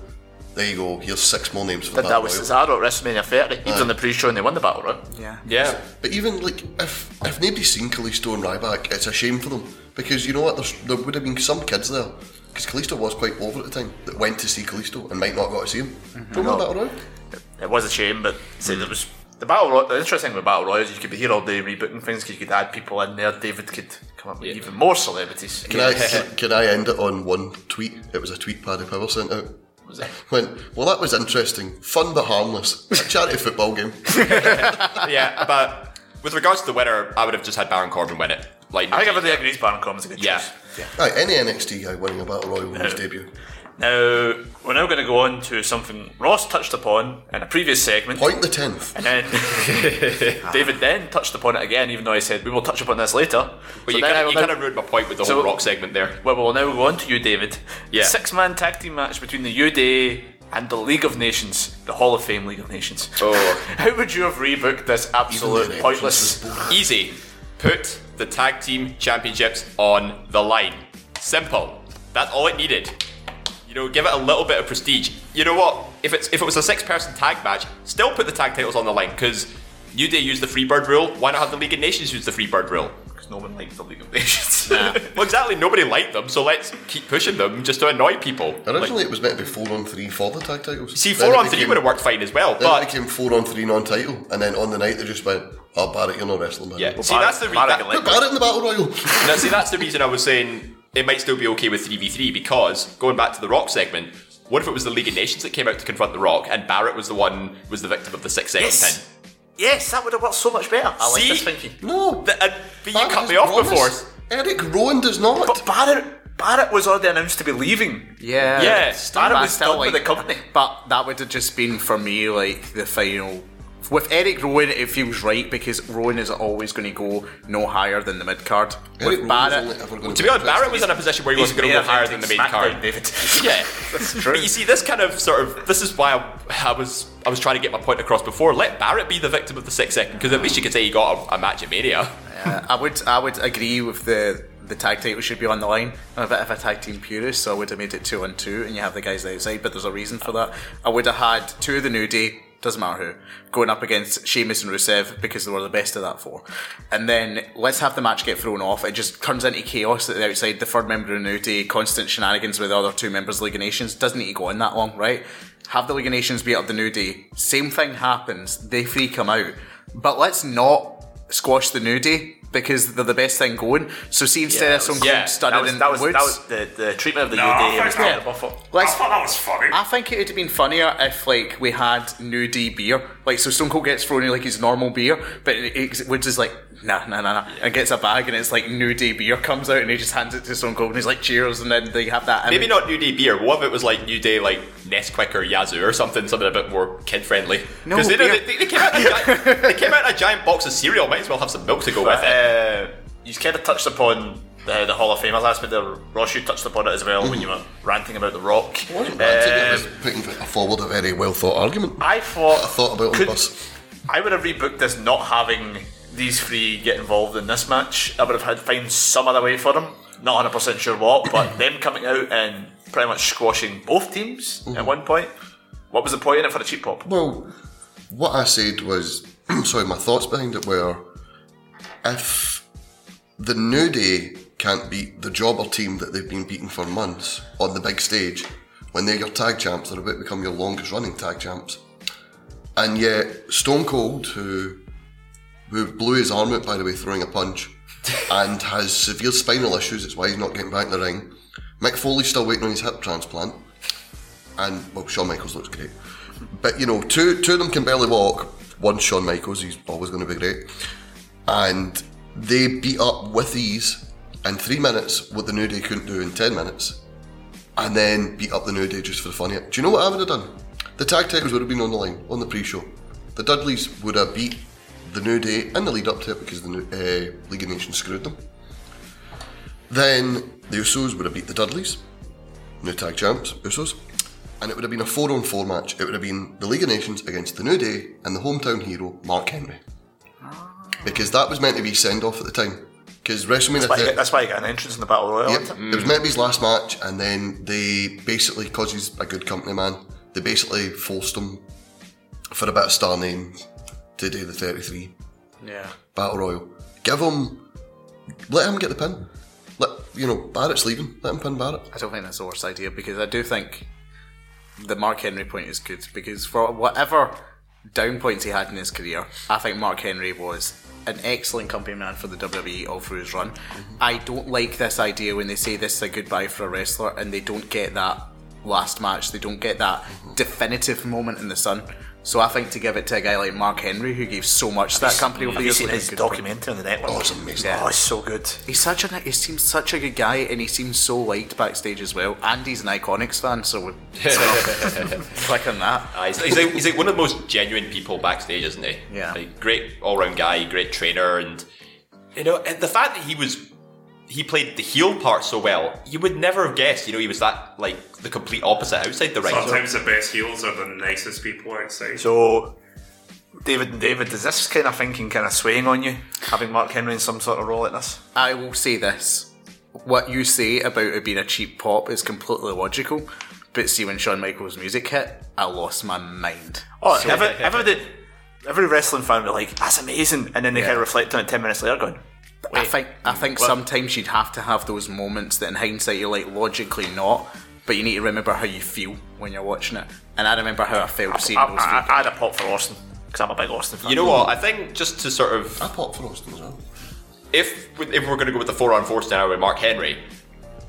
There you go. Here's six more names for Did battle that with royal. Cesaro at WrestleMania 30. He was on the pre-show and they won the battle right? Yeah. Yeah. But even like if if nobody's seen Kalisto and Ryback, it's a shame for them because you know what? There's, there would have been some kids there because Kalisto was quite over at the time that went to see Kalisto and might not have got to see him. Do you remember that around? It was a shame, but say there was the battle. Roy- the interesting thing with battle royals, you could be here all day rebooking things because you could add people in there. David could come up with even more celebrities. Can I can, can I end it on one tweet? It was a tweet Paddy Power sent out. Was it? Went, well, that was interesting, fun but harmless. A charity football game. yeah, but with regards to the winner, I would have just had Baron Corbin win it. Like, I think everybody agrees Baron Corbin's a good Yeah. choice. Right, any NXT guy winning a battle royal in his debut. Now we're now going to go on to something Ross touched upon in a previous segment. Point the tenth. And then David then touched upon it again, even though I said we will touch upon this later. But So you kind of now- kind of ruined my point with the So- whole Rock segment there. Well, we'll now go on to you, David. Yeah. Six man tag team match between the New Day and the League of Nations, the Hall of Fame League of Nations. Oh. How would you have rebooked this absolute pointless? Easy. Put the tag team championships on the line. Simple. That's all it needed. You know, give it a little bit of prestige. You know what? If it's if it was a six-person tag match, still put the tag titles on the line because New Day used the Freebird rule. Why not have the League of Nations use the Freebird rule? Because no one likes the League of Nations. Nah. well, exactly. Nobody liked them, so let's keep pushing them just to annoy people. Originally, it was meant to be four on three for the tag titles. See, four it on three became- would have worked fine as well, Then but it became four on three non-title, and then on the night they just went, "Oh, Barrett, you're not wrestling." Man. yeah. see, Barrett- that's the re- Barrett that- can let Put Barrett in the battle royal. Now, see, that's the reason I was saying it might still be okay with 3v3 because going back to the Rock segment, what if it was the League of Nations that came out to confront the Rock and Barrett was the one was the victim of the six second Yes. pin? yes, that would have worked so much better. I like See? this thinking. no, The- uh, but you cut me off before. Eric Rowan does not. But Barrett, Barrett was already announced to be leaving. Yeah. Yeah, Barrett was still, done with the company. But that would have just been for me like the final. With Eric Rowan, it feels right because Rowan is always going to go no higher than the mid card. With Rowan's Barrett, only ever going To be honest, Barrett was in a position where he wasn't going to go higher than the main card. David. Yeah, that's true. But you see, this kind of sort of this is why I, I was I was trying to get my point across before. Let Barrett be the victim of the six second because at least you could say he got a, a match at Mania. Uh, I would I would agree with the the tag title should be on the line. I'm a bit of a tag team purist, so I would have made it two on two, and you have the guys outside. But there's a reason for that. I would have had two of the New Day, doesn't matter who, going up against Sheamus and Rusev because they were the best of that four. And then let's have the match get thrown off. It just turns into chaos at the outside. The third member of the New Day, constant shenanigans with the other two members of League of Nations. Doesn't need to go on that long, right? Have the League of Nations beat up the New Day. Same thing happens. They three come out. But let's not squash the New Day because they're the best thing going. So see instead of some yeah, cold studded That was, in that was, woods. that was the, the treatment of the No, New I Day was think- terrible. for- I thought that was funny. I think it would have been funnier if like we had New Day beer, like so Stone Cold gets thrown in like his normal beer, but it, it, Woods is like nah nah nah nah, and gets a bag and it's like New Day beer comes out and he just hands it to Stone Cold and he's like cheers and then they have that. Maybe not New Day beer. What if it was like New Day like Nesquik or Yazoo or something, something a bit more kid friendly? No, they, beer. they, they came out in a giant, they came out in a giant box of cereal. Might as well have some milk to go with it. Uh, you kind of touched upon the, the Hall of Famers aspect there. Ross, you touched upon it as well when you were ranting about The Rock. I wasn't ranting, it was putting forward a very well thought argument. I thought I thought about on the bus. I would have rebooked this not having these three get involved in this match. I would have had find some other way for them. Not 100% sure what, but them coming out and pretty much squashing both teams Mm-hmm. at one point. What was the point in it for the cheap pop? Well, what I said was, sorry, my thoughts behind it were, if the New Day can't beat the jobber team that they've been beating for months on the big stage, when they're your tag champs, they're about to become your longest running tag champs. And yet, Stone Cold, who who blew his arm out, by the way, throwing a punch, and has severe spinal issues, that's why he's not getting back in the ring. Mick Foley's still waiting on his hip transplant. And, well, Shawn Michaels looks great. But, you know, two, two of them can barely walk. One's Shawn Michaels, he's always going to be great. And they beat up with ease in three minutes what the New Day couldn't do in ten minutes. And then beat up the New Day just for the fun of it. Do you know what I would have done? The tag titles would have been on the line, on the pre-show. The Dudleys would have beat the New Day in the lead up to it because the new, uh, League of Nations screwed them. Then the Usos would have beat the Dudleys, new tag champs, Usos, and it would have been a four on four match. It would have been the League of Nations against the New Day and the hometown hero, Mark Henry. Because that was meant to be send off at the time. Because WrestleMania That's why, you 30 get, that's why you got an entrance in the Battle Royal. Yep. isn't it? It was meant to be his last match, and then they basically, because he's a good company man, they basically forced him for a bit of star name to do the 33 Yeah. Battle Royal. Give him, let him get the pin. Let you know Barrett's leaving. Let him pin Barrett. I don't think that's the worst idea because I do think the Mark Henry point is good because for whatever down points he had in his career, I think Mark Henry was an excellent company man for the WWE all through his run. Mm-hmm. I don't like this idea when they say this is a goodbye for a wrestler and they don't get that last match, they don't get that mm-hmm. definitive moment in the sun. So I think to give it to a guy like Mark Henry who gave so much to that company over Have the you years. seen be a his good point. documentary on the network? Oh, it's amazing. Oh, it's so good. He's such a he seems such a good guy, and he seems so liked backstage as well. And he's an Iconics fan, so we'll click on that. Uh, he's, he's, like, he's like one of the most genuine people backstage, isn't he? Yeah. Like great all round guy, great trainer, and you know, and the fact that he was he played the heel part so well, you would never have guessed. You know, he was that like the complete opposite outside the ring. Sometimes the best heels are the nicest people outside. So, David and David, is this kind of thinking kind of swaying on you, having Mark Henry in some sort of role like this? I will say this: what you say about it being a cheap pop is completely logical. But see, when Shawn Michaels' music hit, I lost my mind. Oh, So- every, every, every wrestling fan will be like, that's amazing. And then they Yeah. kind of reflect on it 10 minutes later going, I think I think Well- sometimes you'd have to have those moments that in hindsight you're like logically not, but you need to remember how you feel when you're watching it. And I remember how I felt seeing I, those I, three. I had a pop for Austin, because I'm a big Austin fan. You know what? I think just to sort of I pop for Austin as well. if if we're going to go with the four on four scenario with Mark Henry,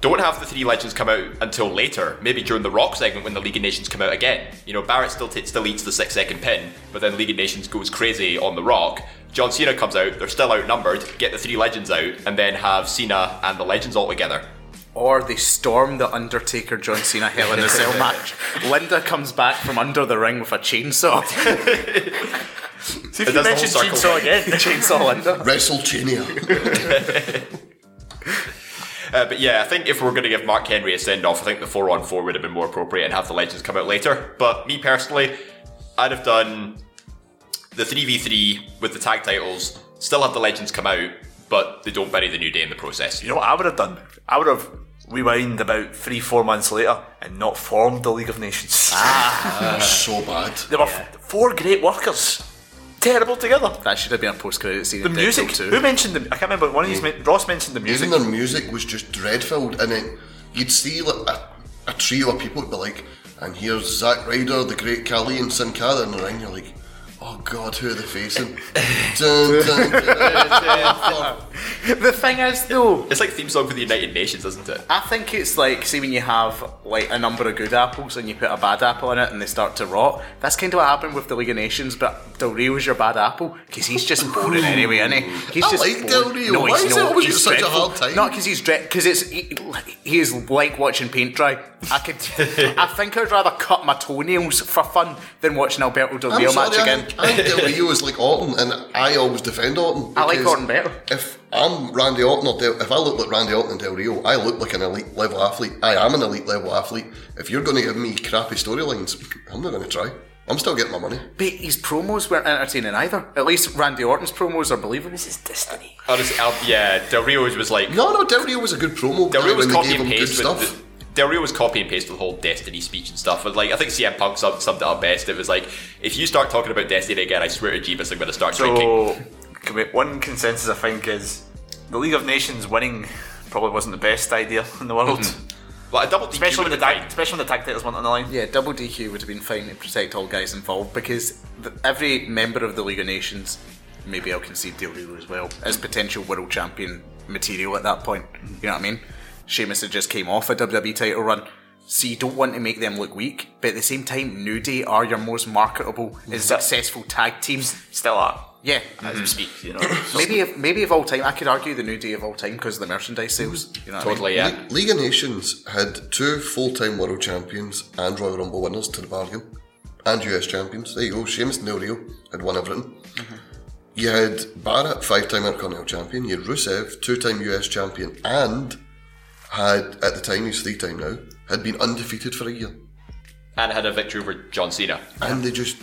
don't have the three legends come out until later, maybe during the Rock segment when the League of Nations come out again. You know, Barrett still t- still eats the six second pin, but then League of Nations goes crazy on the Rock. John Cena comes out, they're still outnumbered. Get the three legends out, and then have Cena and the legends all together. Or they storm the Undertaker John Cena Hell in a Cell match. Linda comes back from under the ring with a chainsaw. See It if you does the whole mentioned circle. Chainsaw again. chainsaw Linda. WrestleChania. Uh, but yeah, I think if we're going to give Mark Henry a send off, I think the 4 on 4 would have been more appropriate and have the legends come out later. But me personally, I'd have done the 3v3 with the tag titles, still have the legends come out, but they don't bury the New Day in the process. You know what I would have done? I would have rewind about three, four months later and not formed the League of Nations. Ah, so bad. There were f- four great workers. Terrible together. That should have been a post credit scene. The music. Too. Who mentioned the? I can't remember. One of these. men- Ross mentioned the music. Even their music was just dreadful, and then you'd see like a, a trio of people would be like, and here's Zack Ryder, the great Khali, and Sin Cara in the ring. You're like, oh god, who are they facing? dun, dun, dun, The thing is, though, It's like theme song for the United Nations, isn't it? I think it's like, see, when you have like a number of good apples and you put a bad apple in it and they start to rot. That's kind of what happened with the League of Nations. But Del Rio's your bad apple because he's just boring anyway, isn't he? He's I just like Del boring. Rio. Why he's is it always He's such a hard time? Not because he's dread. Because it's he, he is like watching paint dry. I could. I think I'd rather cut my toenails for fun than watch an Alberto Del I'm Rio sorry, match I again. Think, I think Del Rio is like Orton, and I always defend Orton. I like Orton better. If I'm Randy Orton or Del, if I look like Randy Orton and Del Rio, I look like an elite level athlete. I am an elite level athlete. If you're going to give me crappy storylines, I'm not going to try. I'm still getting my money. But his promos weren't entertaining either. At least Randy Orton's promos are believable. This is destiny. Honestly, I'll- yeah, Del Rio was like. No, no, Del Rio was a good promo. Del Rio was when they copy and him good paste stuff. with the, Del Rio was copy and paste with the whole Destiny speech and stuff. But like, I think CM Punk summed, summed it up best. It was like, if you start talking about Destiny again, I swear to Jeebus, I'm going to start drinking. So, can one consensus I think is the League of Nations winning probably wasn't the best idea in the world, mm-hmm. Well, a double DQ especially when the tag, especially when the tag titles weren't on the line. Yeah, double DQ would have been fine to protect all guys involved because the, every member of the League of Nations, maybe I'll concede Del Rio as well, is potential world champion material at that point. You know what I mean? Sheamus had just came off a WWE title run. So you don't want to make them look weak, but at the same time, New Day are your most marketable and successful tag teams. Still are Yeah, as we speak. You know, maybe if, maybe of all time, I could argue the New Day of all time because of the merchandise sales. You know what I mean? Totally, yeah. Le- League of Nations had two full-time world champions and Royal Rumble winners to the bargain, and US champions. There you go. Sheamus and Del Rio had won everything. Mm-hmm. You had Barrett, five-time Intercontinental champion. You had Rusev, two-time US champion, and had at the time he's three-time now had been undefeated for a year. And had a victory over John Cena. And they just,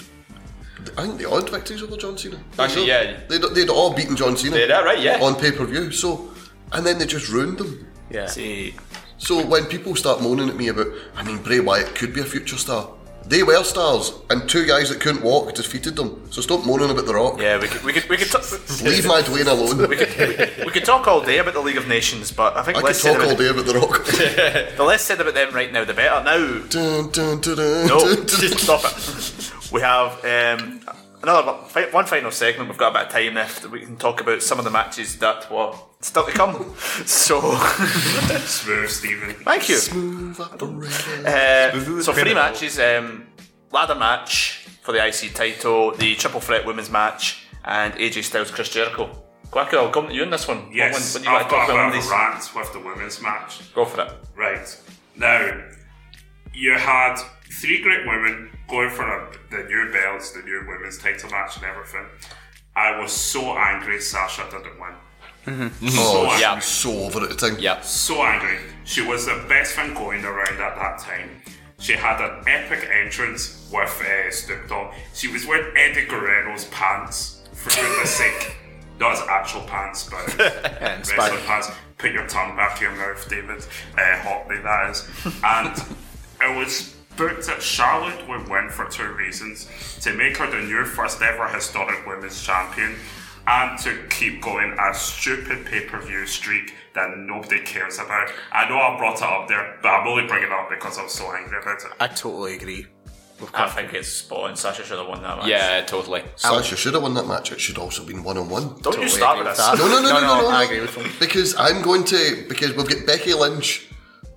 I think they had victories over John Cena. Actually, yeah. They'd, they'd all beaten John Cena. Did that right, yeah. On pay-per-view. So, and then they just ruined them. Yeah. see, So when people start moaning at me about, I mean, Bray Wyatt could be a future star. They were stars, and two guys that couldn't walk defeated them. So stop moaning about The Rock. yeah, we could we could we could. T- Leave my Dwayne alone. we could we could talk all day about the League of Nations, but I think I could talk all day about The Rock. the less said about them right now, the better. Now, dun, dun, dun, no, stop it. We have um, another one final segment. We've got a bit of time left. that We can talk about some of the matches that were still to come. So, Smooth, Stephen. thank you. Move up and ready. Uh, so three matches: um, ladder match for the IC title, the triple threat women's match, and AJ Styles Chris Jericho. Kwaku, I'll come to you in this one. Yes, What one, what do you I've got a about bit of these? a rant with the women's match. Go for it. Right. Now, you had three great women going for a, the new belts, the new women's title match and everything. I was so angry Sasha didn't win. Oh, she Yeah. so over at the time. Yeah. so angry. She was the best thing going around at that time. She had an epic entrance with uh, Snoop Dogg. She was wearing Eddie Guerrero's pants, for goodness sake. Not his actual pants, but Yeah, inspired. wrestling pants. Put your tongue back in your mouth, David. Uh, Hockney, that is. And it was booked that Charlotte would win for two reasons to make her the new first ever historic women's champion and to keep going a stupid pay per view streak that nobody cares about. I know I brought it up there, but I'm only bringing it up because I'm so angry about it. I totally agree. I think it's spot on. Sasha should have won that match. Yeah, totally. Sasha should have won that match. It should also have been one on one. Don't Totally you start with with this. that. No, no, no, no, no, no, I agree with him. Because I'm going to because we've got Becky Lynch,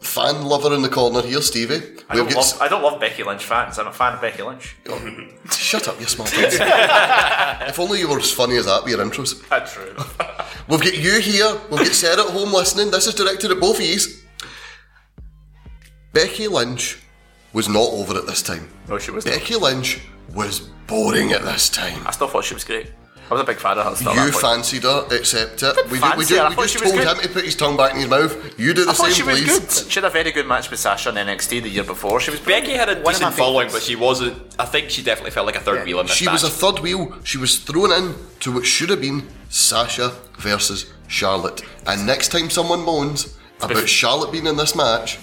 fan lover in the corner here, Stevie. I don't, love, I don't love Becky Lynch fans. I'm a fan of Becky Lynch. Oh, shut up, you smart ass. if only you were as funny as that with your intros. That's true. We've got you here. We've got Sarah at home listening. This is directed at both of yous. Becky Lynch was not over at this time. no, she was. Becky Lynch was boring at this time. I still thought she was great. I was a big fan of her. Still You fancied her, accept it. We, ju- we, fancy ju- her, we just told good. him to put his tongue back in his mouth. You do the I same, she was please. good. She had a very good match with Sasha on NXT the year before. She was Becky had a One of my decent following, but she wasn't. I think she definitely felt like a third wheel in this She match. was a third wheel. She was thrown in to what should have been Sasha versus Charlotte. And next time someone moans about Charlotte being in this match,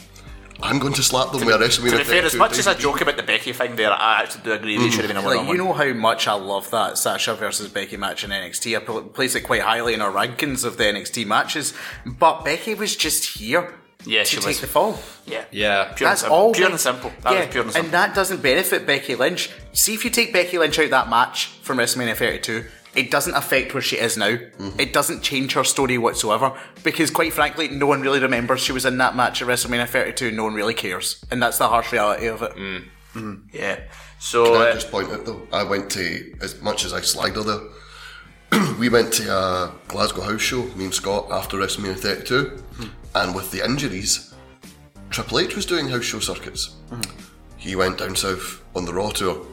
I'm going to slap them with a WrestleMania To be fair, as 32 much as I joke about the Becky thing there, I actually do agree they mm. should have been a one Like you know how much I love that Sasha versus Becky match in NXT. I pl- place it quite highly in our rankings of the NXT matches, but Becky was just here Yeah, to she take was. the fall. Yeah, Yeah. Pure That's and all. Pure and simple. That yeah, was pure and simple. and that doesn't benefit Becky Lynch. See if you take Becky Lynch out that match from WrestleMania 32, it doesn't affect where she is now. Mm-hmm. It doesn't change her story whatsoever because, quite frankly, no one really remembers she was in that match at WrestleMania 32. No one really cares, and that's the harsh reality of it. Mm. yeah. So Can I uh, just point out though, I went to, as much as I slagged her there, we went to a Glasgow house show, me and Scott, after WrestleMania 32, and with the injuries, Triple H was doing house show circuits. He went down south on the Raw tour.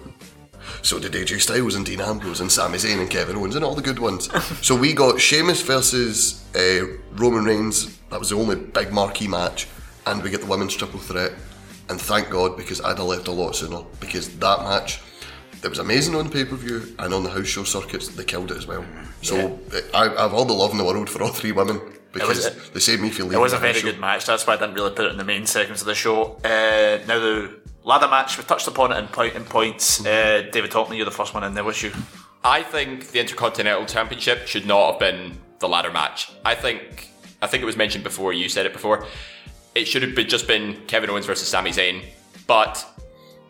So did AJ Styles and Dean Ambrose and Sami Zayn and Kevin Owens and all the good ones. so we got Sheamus versus uh, Roman Reigns. That was the only big marquee match, and we get the women's triple threat. And thank God because I'd have left a lot sooner because that match. It was amazing on pay per view and on the house show circuits. They killed it as well. So I, I have all the love in the world for all three women because was- they saved me feel. It was a very good match. That's why I didn't really put it in the main segments of the show. Uh, now the ladder match, we touched upon it in, point, in points. Uh, David Hockney, you're the first one in there, was you? I think the Intercontinental Championship should not have been the ladder match. I think I think it was mentioned before. You said it before. It should have been just been Kevin Owens versus Sami Zayn, but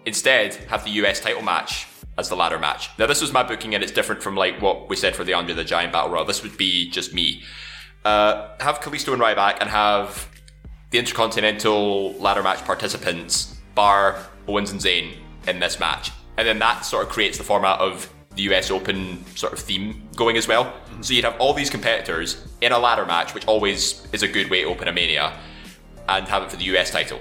instead have the US title match as the ladder match. Now this was my booking, and it's different from like what we said for the Andre the Giant Battle Royal. This would be just me. Uh, have Kalisto and Ryback and have the Intercontinental ladder match participants bar Owens and Zayn in this match. And then that sort of creates the format of the US Open sort of theme going as well. So you'd have all these competitors in a ladder match, which always is a good way to open a Mania, and have it for the US title.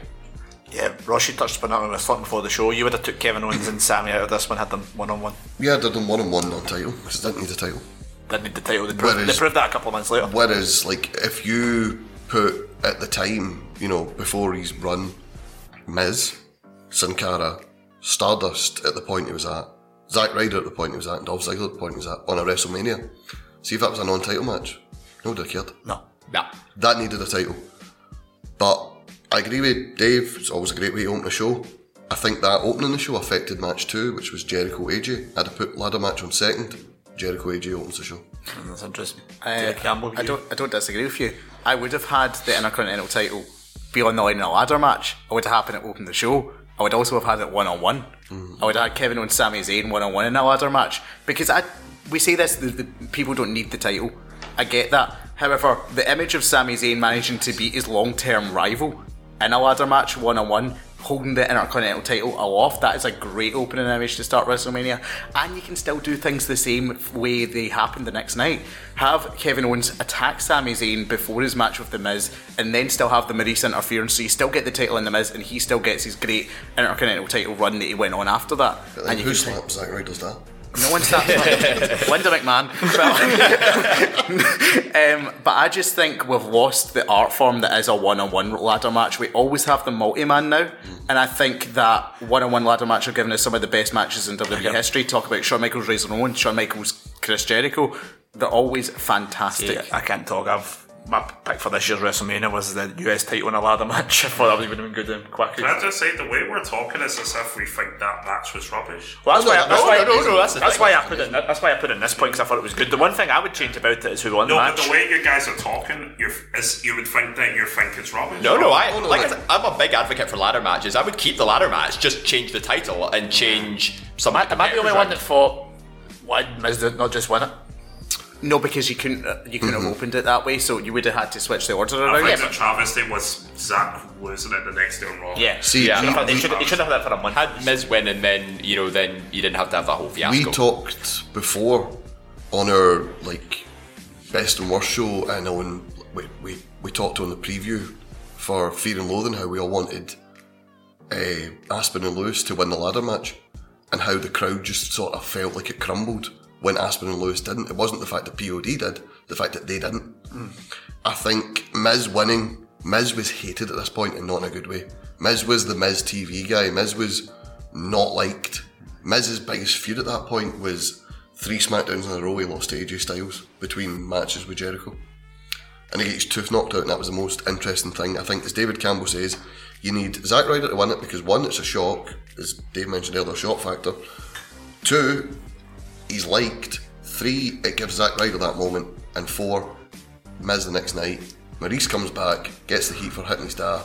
Yeah, Ross, you touched upon it when I was talking before the show. You would have took Kevin Owens and Sami out of this one, had them one on one. Yeah, I did them one on one on title because I didn't need a title. Didn't need the title. They proved, Whereas- they proved that a couple of months later. Whereas, like, if you put at the time, you know, before he's run, Miz, Sin Cara, Stardust at the point he was at, Zack Ryder at the point he was at, and Dolph Ziggler at the point he was at on a WrestleMania. See if that was a non-title match. Nobody cared. No. Nah. That needed a title. But I agree with Dave. It's always a great way to open a show. I think that opening the show affected match two, which was Jericho AJ. I'd have put ladder match on second. Jericho AJ opens the show. That's interesting. Uh, Campbell, I don't. I don't disagree with you. I would have had the Intercontinental title be on the line in a ladder match. I would have happened to open the show. I would also have had it one on one. I would have had Kevin Owens, Sami Zayn one on one in a ladder match because I. We say this: the, the people don't need the title. I get that. However, the image of Sami Zayn managing to beat his long-term rival in a ladder match one on one, holding the Intercontinental title aloft, that is a great opening image to start WrestleMania. And you can still do things the same way they happened the next night. Have Kevin Owens attack Sami Zayn before his match with The Miz, and then still have the Maurice interference, so you still get the title in The Miz, and he still gets his great Intercontinental title run that he went on after that. But then And you who slapped Zack Ryder's dad? No one snaps Linda McMahon. But, um, but I just think we've lost the art form that is a one-on-one ladder match. We always have the multi-man now, and I think that one-on-one ladder match have given us some of the best matches in WWE history. Talk about Shawn Michaels, Razor Ramon, Shawn Michaels, Chris Jericho. They're always fantastic. I can't talk. I've my pick for this year's WrestleMania was the US title in a ladder match. I thought that would have been good and quick. Can I just say the way we're talking is as if we think that match was rubbish. Well, that's No, why. no, that's no, why. no, no, no, that's, that's why. I put it. In, that's why I put it in this point because I thought it was good. The one thing I would change about it is who won No, the but the way you guys are talking, you're, is, you would think that you think it's rubbish. No, no, I Oh, no, like like- I said, I'm a big advocate for ladder matches. I would keep the ladder match, just change the title and change some. Am I, am I the only one that thought why Miz did not just win it? No, because you couldn't uh, you couldn't have opened it that way, so you would have had to switch the order I around. think the travesty was Zack losing it the next day on Raw. See, Yeah. we, Should have- should, he should have had that for a month. Had Miz win and then you know then you didn't have to have that whole fiasco. we talked before on our like best and worst show, and on we, we we talked on the preview for Fear and Loathing how we all wanted uh, Aspen and Lewis to win the ladder match, and how the crowd just sort of felt like it crumbled when Aspen and Lewis didn't. It wasn't the fact that POD did, the fact that they didn't. Hmm. I think Miz winning, Miz was hated at this point and not in a good way. Miz was the Miz TV guy. Miz was not liked. Miz's biggest feud at that point was three SmackDowns in a row he lost to AJ Styles between matches with Jericho. And he gets his tooth knocked out, and that was the most interesting thing. I think, as David Campbell says, you need Zack Ryder to win it because one, it's a shock, as Dave mentioned earlier, shock factor. Two, he's liked. Three, it gives Zack Ryder that moment. And four, Miz the next night. Maurice comes back, gets the heat for hitting his star,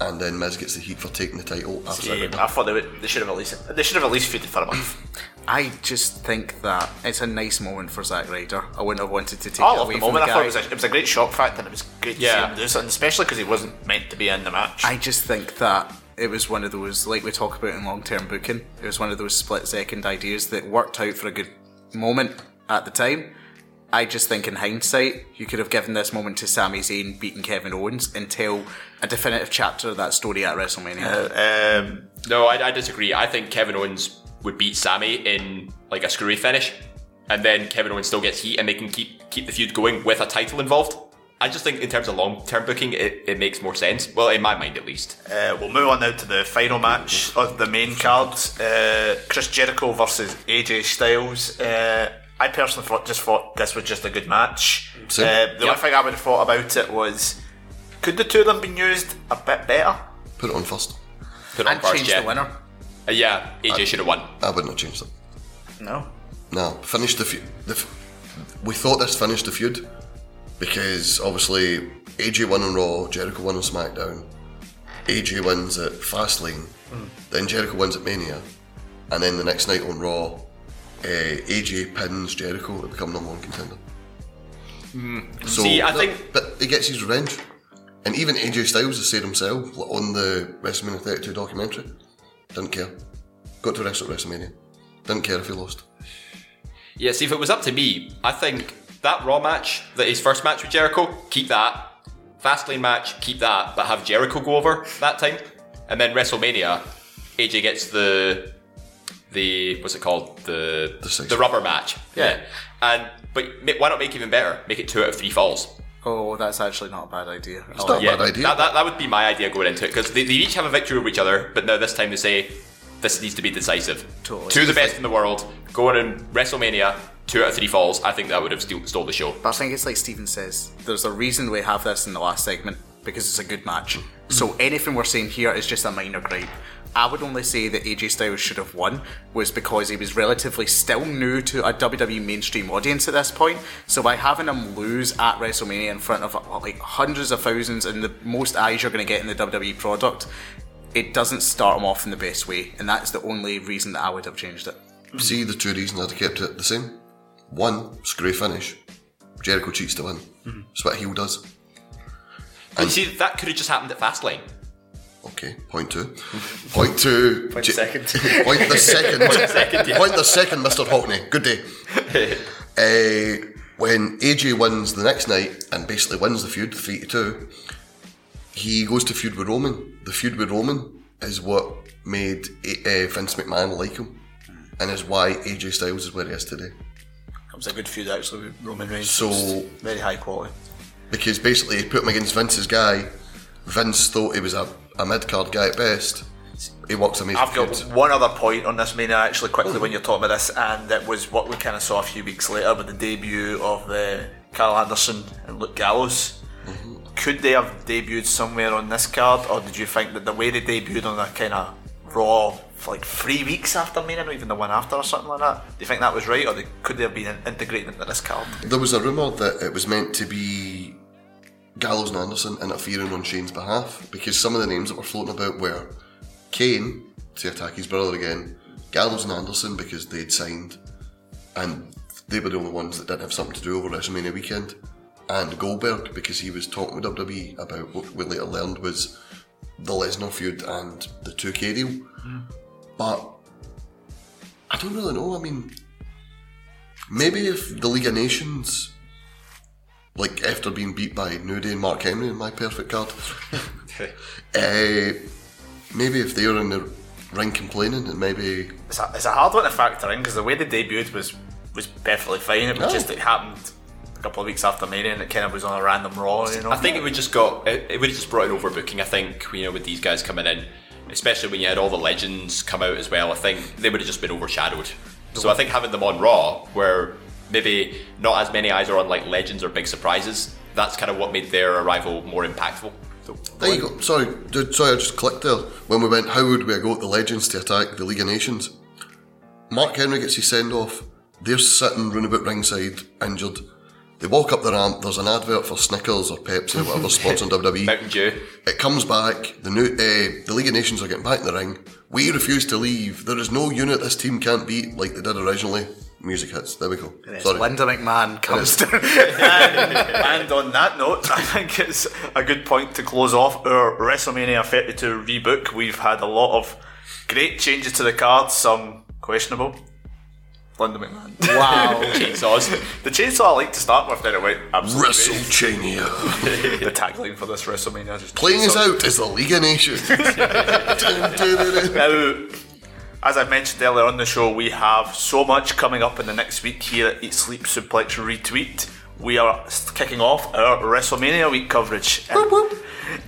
and then Miz gets the heat for taking the title after Yeah. I thought they, would, they should have at least they should have at least feuded for a month. I just think that it's a nice moment for Zack Ryder. I wouldn't have wanted to take oh, I it love away the from moment. the I thought it was, a, it was a great shock factor, and it was great to see him do something, especially because he wasn't meant to be in the match. I just think that it was one of those, like we talk about in long term booking, it was one of those split second ideas that worked out for a good moment at the time. I just think in hindsight, you could have given this moment to Sami Zayn beating Kevin Owens until a definitive chapter of that story at WrestleMania. um, No, I, I disagree. I think Kevin Owens would beat Sami in like a screwy finish, and then Kevin Owens still gets heat, and they can keep keep the feud going with a title involved. I just think in terms of long term booking, it, it makes more sense. Well, in my mind at least. Uh, we'll move on now to the final match of the main card: uh, Chris Jericho versus AJ Styles. Uh, I personally thought just thought this was just a good match. Uh, the Yep. one thing I would have thought about it was, could the two of them been used a bit better? Put it on first. Put it on and first, change yeah. the winner. Uh, yeah, AJ should have won. I wouldn't have changed it. No. No, finished the feud. The f- we thought this finished the feud because obviously AJ won on Raw, Jericho won on SmackDown. AJ wins at Fastlane, then Jericho wins at Mania, and then the next night on Raw, uh, AJ pins Jericho to become number one contender. So, See, I think- but he gets his revenge, and even AJ Styles has said himself like, on the WrestleMania 32 documentary, didn't care, got to wrestle at WrestleMania, didn't care if he lost. Yeah, see, if it was up to me, I think that Raw match, that his first match with Jericho, keep that. Fastlane match, keep that, but have Jericho go over that time. And then WrestleMania, AJ gets the the what's it called the The the rubber match. Yeah. And but why not make it even better? Make it two out of three falls. Oh, that's actually not a bad idea. I not like a it. bad idea. That, that, that would be my idea going into it because they, they each have a victory over each other, but now this time they say this needs to be decisive. Totally. Two of the best in the world going in WrestleMania, two out of three falls. I think that would have still stole the show. But I think it's like Steven says, there's a reason we have this in the last segment because it's a good match. Mm. So anything we're saying here is just a minor gripe. I would only say that AJ Styles should have won was because he was relatively still new to a WWE mainstream audience at this point. So by having him lose at WrestleMania in front of like hundreds of thousands and the most eyes you're going to get in the WWE product, it doesn't start him off in the best way, and that's the only reason that I would have changed it. See the two reasons I'd have kept it the same. One, screw finish. Jericho cheats to win. That's what heel does. And see, that could have just happened at Fastlane. Okay, point two. Point two. Point Je- second. Point the second. point second, yeah. Point the second, Mr. Hockney. Good day. uh, when AJ wins the next night and basically wins the feud, 3 to 2, he goes to feud with Roman. The feud with Roman is what made uh, Vince McMahon like him. and is why AJ Styles is where he is today. That was a good feud actually with Roman Reigns. So- very high quality. Because basically, he put him against Vince's guy. Vince thought he was a, a mid card guy at best. He walks amazing I've got one other point on this mania actually quickly when you're talking about this, and it was what we kind of saw a few weeks later with the debut of the Karl Anderson and Luke Gallows. Mm-hmm. Could they have debuted somewhere on this card, or did you think that the way they debuted on a kind of Raw for like three weeks after Mania, not even the one after or something like that? Do you think that was right, or they, could they have been in- integrated into this card? There was a rumour that it was meant to be Gallows and Anderson interfering on Shane's behalf because some of the names that were floating about were Kane to attack his brother again, Gallows and Anderson because they'd signed, and they were the only ones that didn't have something to do over WrestleMania weekend, and Goldberg because he was talking with WWE about what we later learned was the Lesnar feud and the 2K deal. But I don't really know. I mean, maybe if the League of Nations, like after being beat by New Day and Mark Henry in my perfect card, uh, maybe if they're in the ring complaining, and maybe It's a, it's a hard one to factor in because the way they debuted was was perfectly fine. It was Oh. just it happened a couple of weeks after Mania, and it kind of was on a random Raw. You know, I think it would just got it, it would have just brought in overbooking. I think you know with these guys coming in, especially when you had all the legends come out as well. I think they would have just been overshadowed. So I think having them on Raw, where maybe not as many eyes are on like legends or big surprises, that's kind of what made their arrival more impactful. So there you go. Sorry, dude, sorry, I just clicked there when we went. How would we go at the Legends to attack the League of Nations? Mark Henry gets his send off. They're sitting round about ringside, injured. They walk up the ramp. There's an advert for Snickers or Pepsi or whatever sponsoring WWE. Mountain Dew. It comes back. The new uh, the League of Nations are getting back in the ring. We refuse to leave. There is no unit this team can't beat like they did originally. Music hits. There we go. Yes, Sorry. Linda McMahon comes down. and on that note, I think it's a good point to close off our WrestleMania 32 rebook. We've had a lot of great changes to the card, some questionable. Linda McMahon. wow. chainsaws. The chainsaw I like to start with, anyway. Absolutely. WrestleChania. the tagline for this WrestleMania. Just Playing us out is the League of Nations. Now, as I mentioned earlier on the show, we have so much coming up in the next week here at Eat Sleep Suplex Retweet. We are s- kicking off our WrestleMania week coverage. And,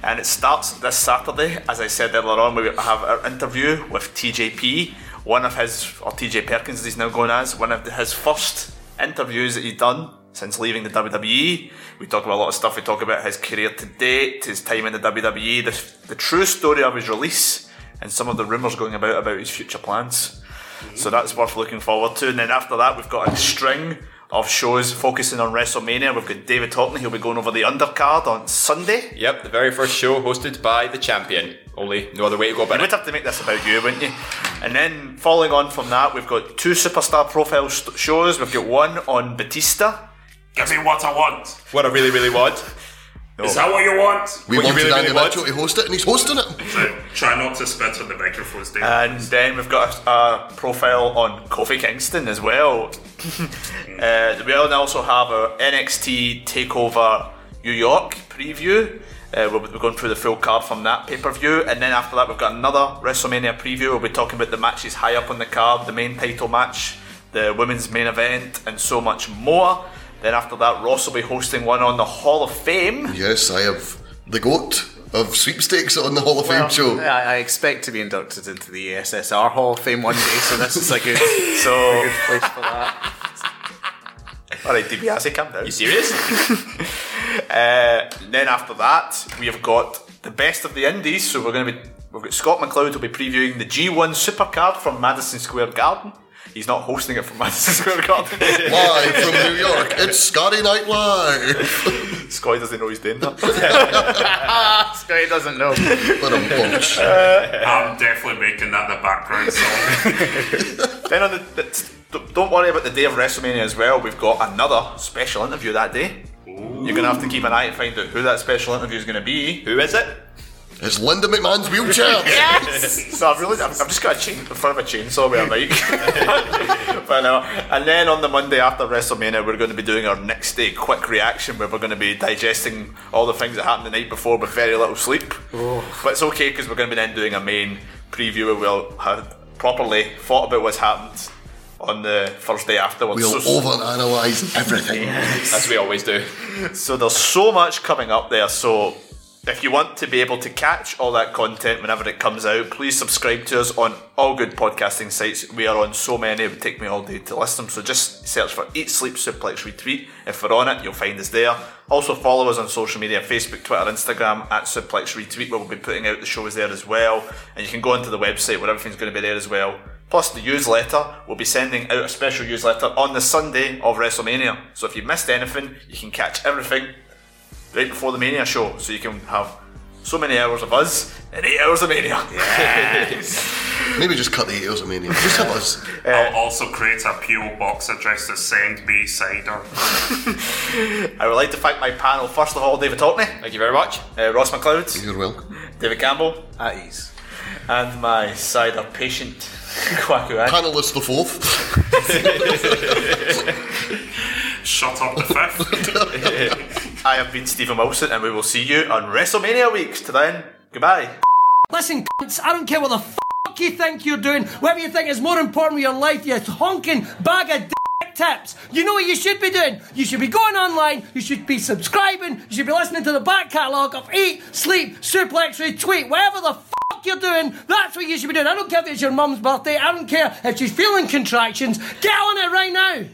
and it starts this Saturday. As I said earlier on, we have our interview with TJP, one of his, or TJ Perkins as he's now going as, one of his first interviews that he's done since leaving the WWE. We talk about a lot of stuff. We talk about his career to date, his time in the WWE, the, the true story of his release, and some of the rumours going about about his future plans. So that's worth looking forward to. And then after that, we've got a string of shows focusing on WrestleMania. We've got David Hockney, he'll be going over the undercard on Sunday. Yep, the very first show hosted by the champion. Only no other way to go about You about would have to make this about you, wouldn't you? And then following on from that, we've got two superstar profile st- shows. We've got one on Batista. Give me what I want. What I really, really want. Is that what you want? We What you wanted really, Andy really want? To host it, and he's hosting it. So try not to spit on the microphones, Dave. And then we've got a, a profile on Kofi Kingston as well. uh, we also have a NXT Takeover New York preview. Uh, we'll be going through the full card from that pay per view, and then after that, we've got another WrestleMania preview. We'll be talking about the matches high up on the card, the main title match, the women's main event, and so much more. Then after that, Ross will be hosting one on the Hall of Fame. Yes, I have the goat of sweepstakes on the Hall of Fame show. I, I expect to be inducted into the ESSR Hall of Fame one day, so this is a good, So, a good place for that. all right, DiBiase, calm down. You serious? Uh, then after that, we have got the best of the Indies. So we're going to be we've got Scott McLeod will be previewing the G1 Supercard from Madison Square Garden. He's not hosting it from Madison Square Garden. Live from New York, it's Scotty Night Live. Scotty doesn't know he's doing that. Scotty doesn't know. What a bunch. Uh, I'm definitely making that the background song. then on the, the don't worry about the day of WrestleMania as well. We've got another special interview that day. You're going to have to keep an eye to find out who that special interview is going to be. Who is it? It's Linda McMahon's wheelchair. Yes. so I've really, I've, I've just got a chain in front of a chainsaw with a mic. but no. And then on the Monday after WrestleMania, we're going to be doing our next day quick reaction where we're going to be digesting all the things that happened the night before with very little sleep. Oh. But it's okay because we're going to be then doing a main preview where we'll have properly thought about what's happened on the Thursday afterwards. We'll So- overanalyze everything. As we always do. So there's so much coming up there. So if you want to be able to catch all that content whenever it comes out, please subscribe to us on all good podcasting sites. We are on so many, it would take me all day to list them. So just search for Eat Sleep Suplex Retweet. If we're on it, you'll find us there. Also follow us on social media, Facebook, Twitter, Instagram at Suplex Retweet, where we'll be putting out the shows there as well. And you can go onto the website where everything's going to be there as well. Plus the newsletter, we'll be sending out a special newsletter on the Sunday of WrestleMania. So if you missed anything, you can catch everything right before the Mania show, so you can have so many hours of us and eight hours of Mania. Maybe just cut the eight hours of Mania. Just have us. I'll also create a PO box address to send me cider. I would like to thank my panel. First of all, David Hockney, Thank you very much. uh, Ross McLeod, You're welcome. David Campbell, At ease. and my cider patient, Kwaku Ag. Panelist the fourth. Shut up the fifth. I have been Stephen Wilson, and we will see you on WrestleMania weeks. To then, goodbye. Listen, cunts, I don't care what the fuck you think you're doing, whatever you think is more important with your life, you honking bag of dick tips. You know what you should be doing? You should be going online, you should be subscribing, you should be listening to the back catalogue of Eat, Sleep, Suplex, Retweet, whatever the fuck you're doing, that's what you should be doing. I don't care if it's your mum's birthday, I don't care if she's feeling contractions, get on it right now.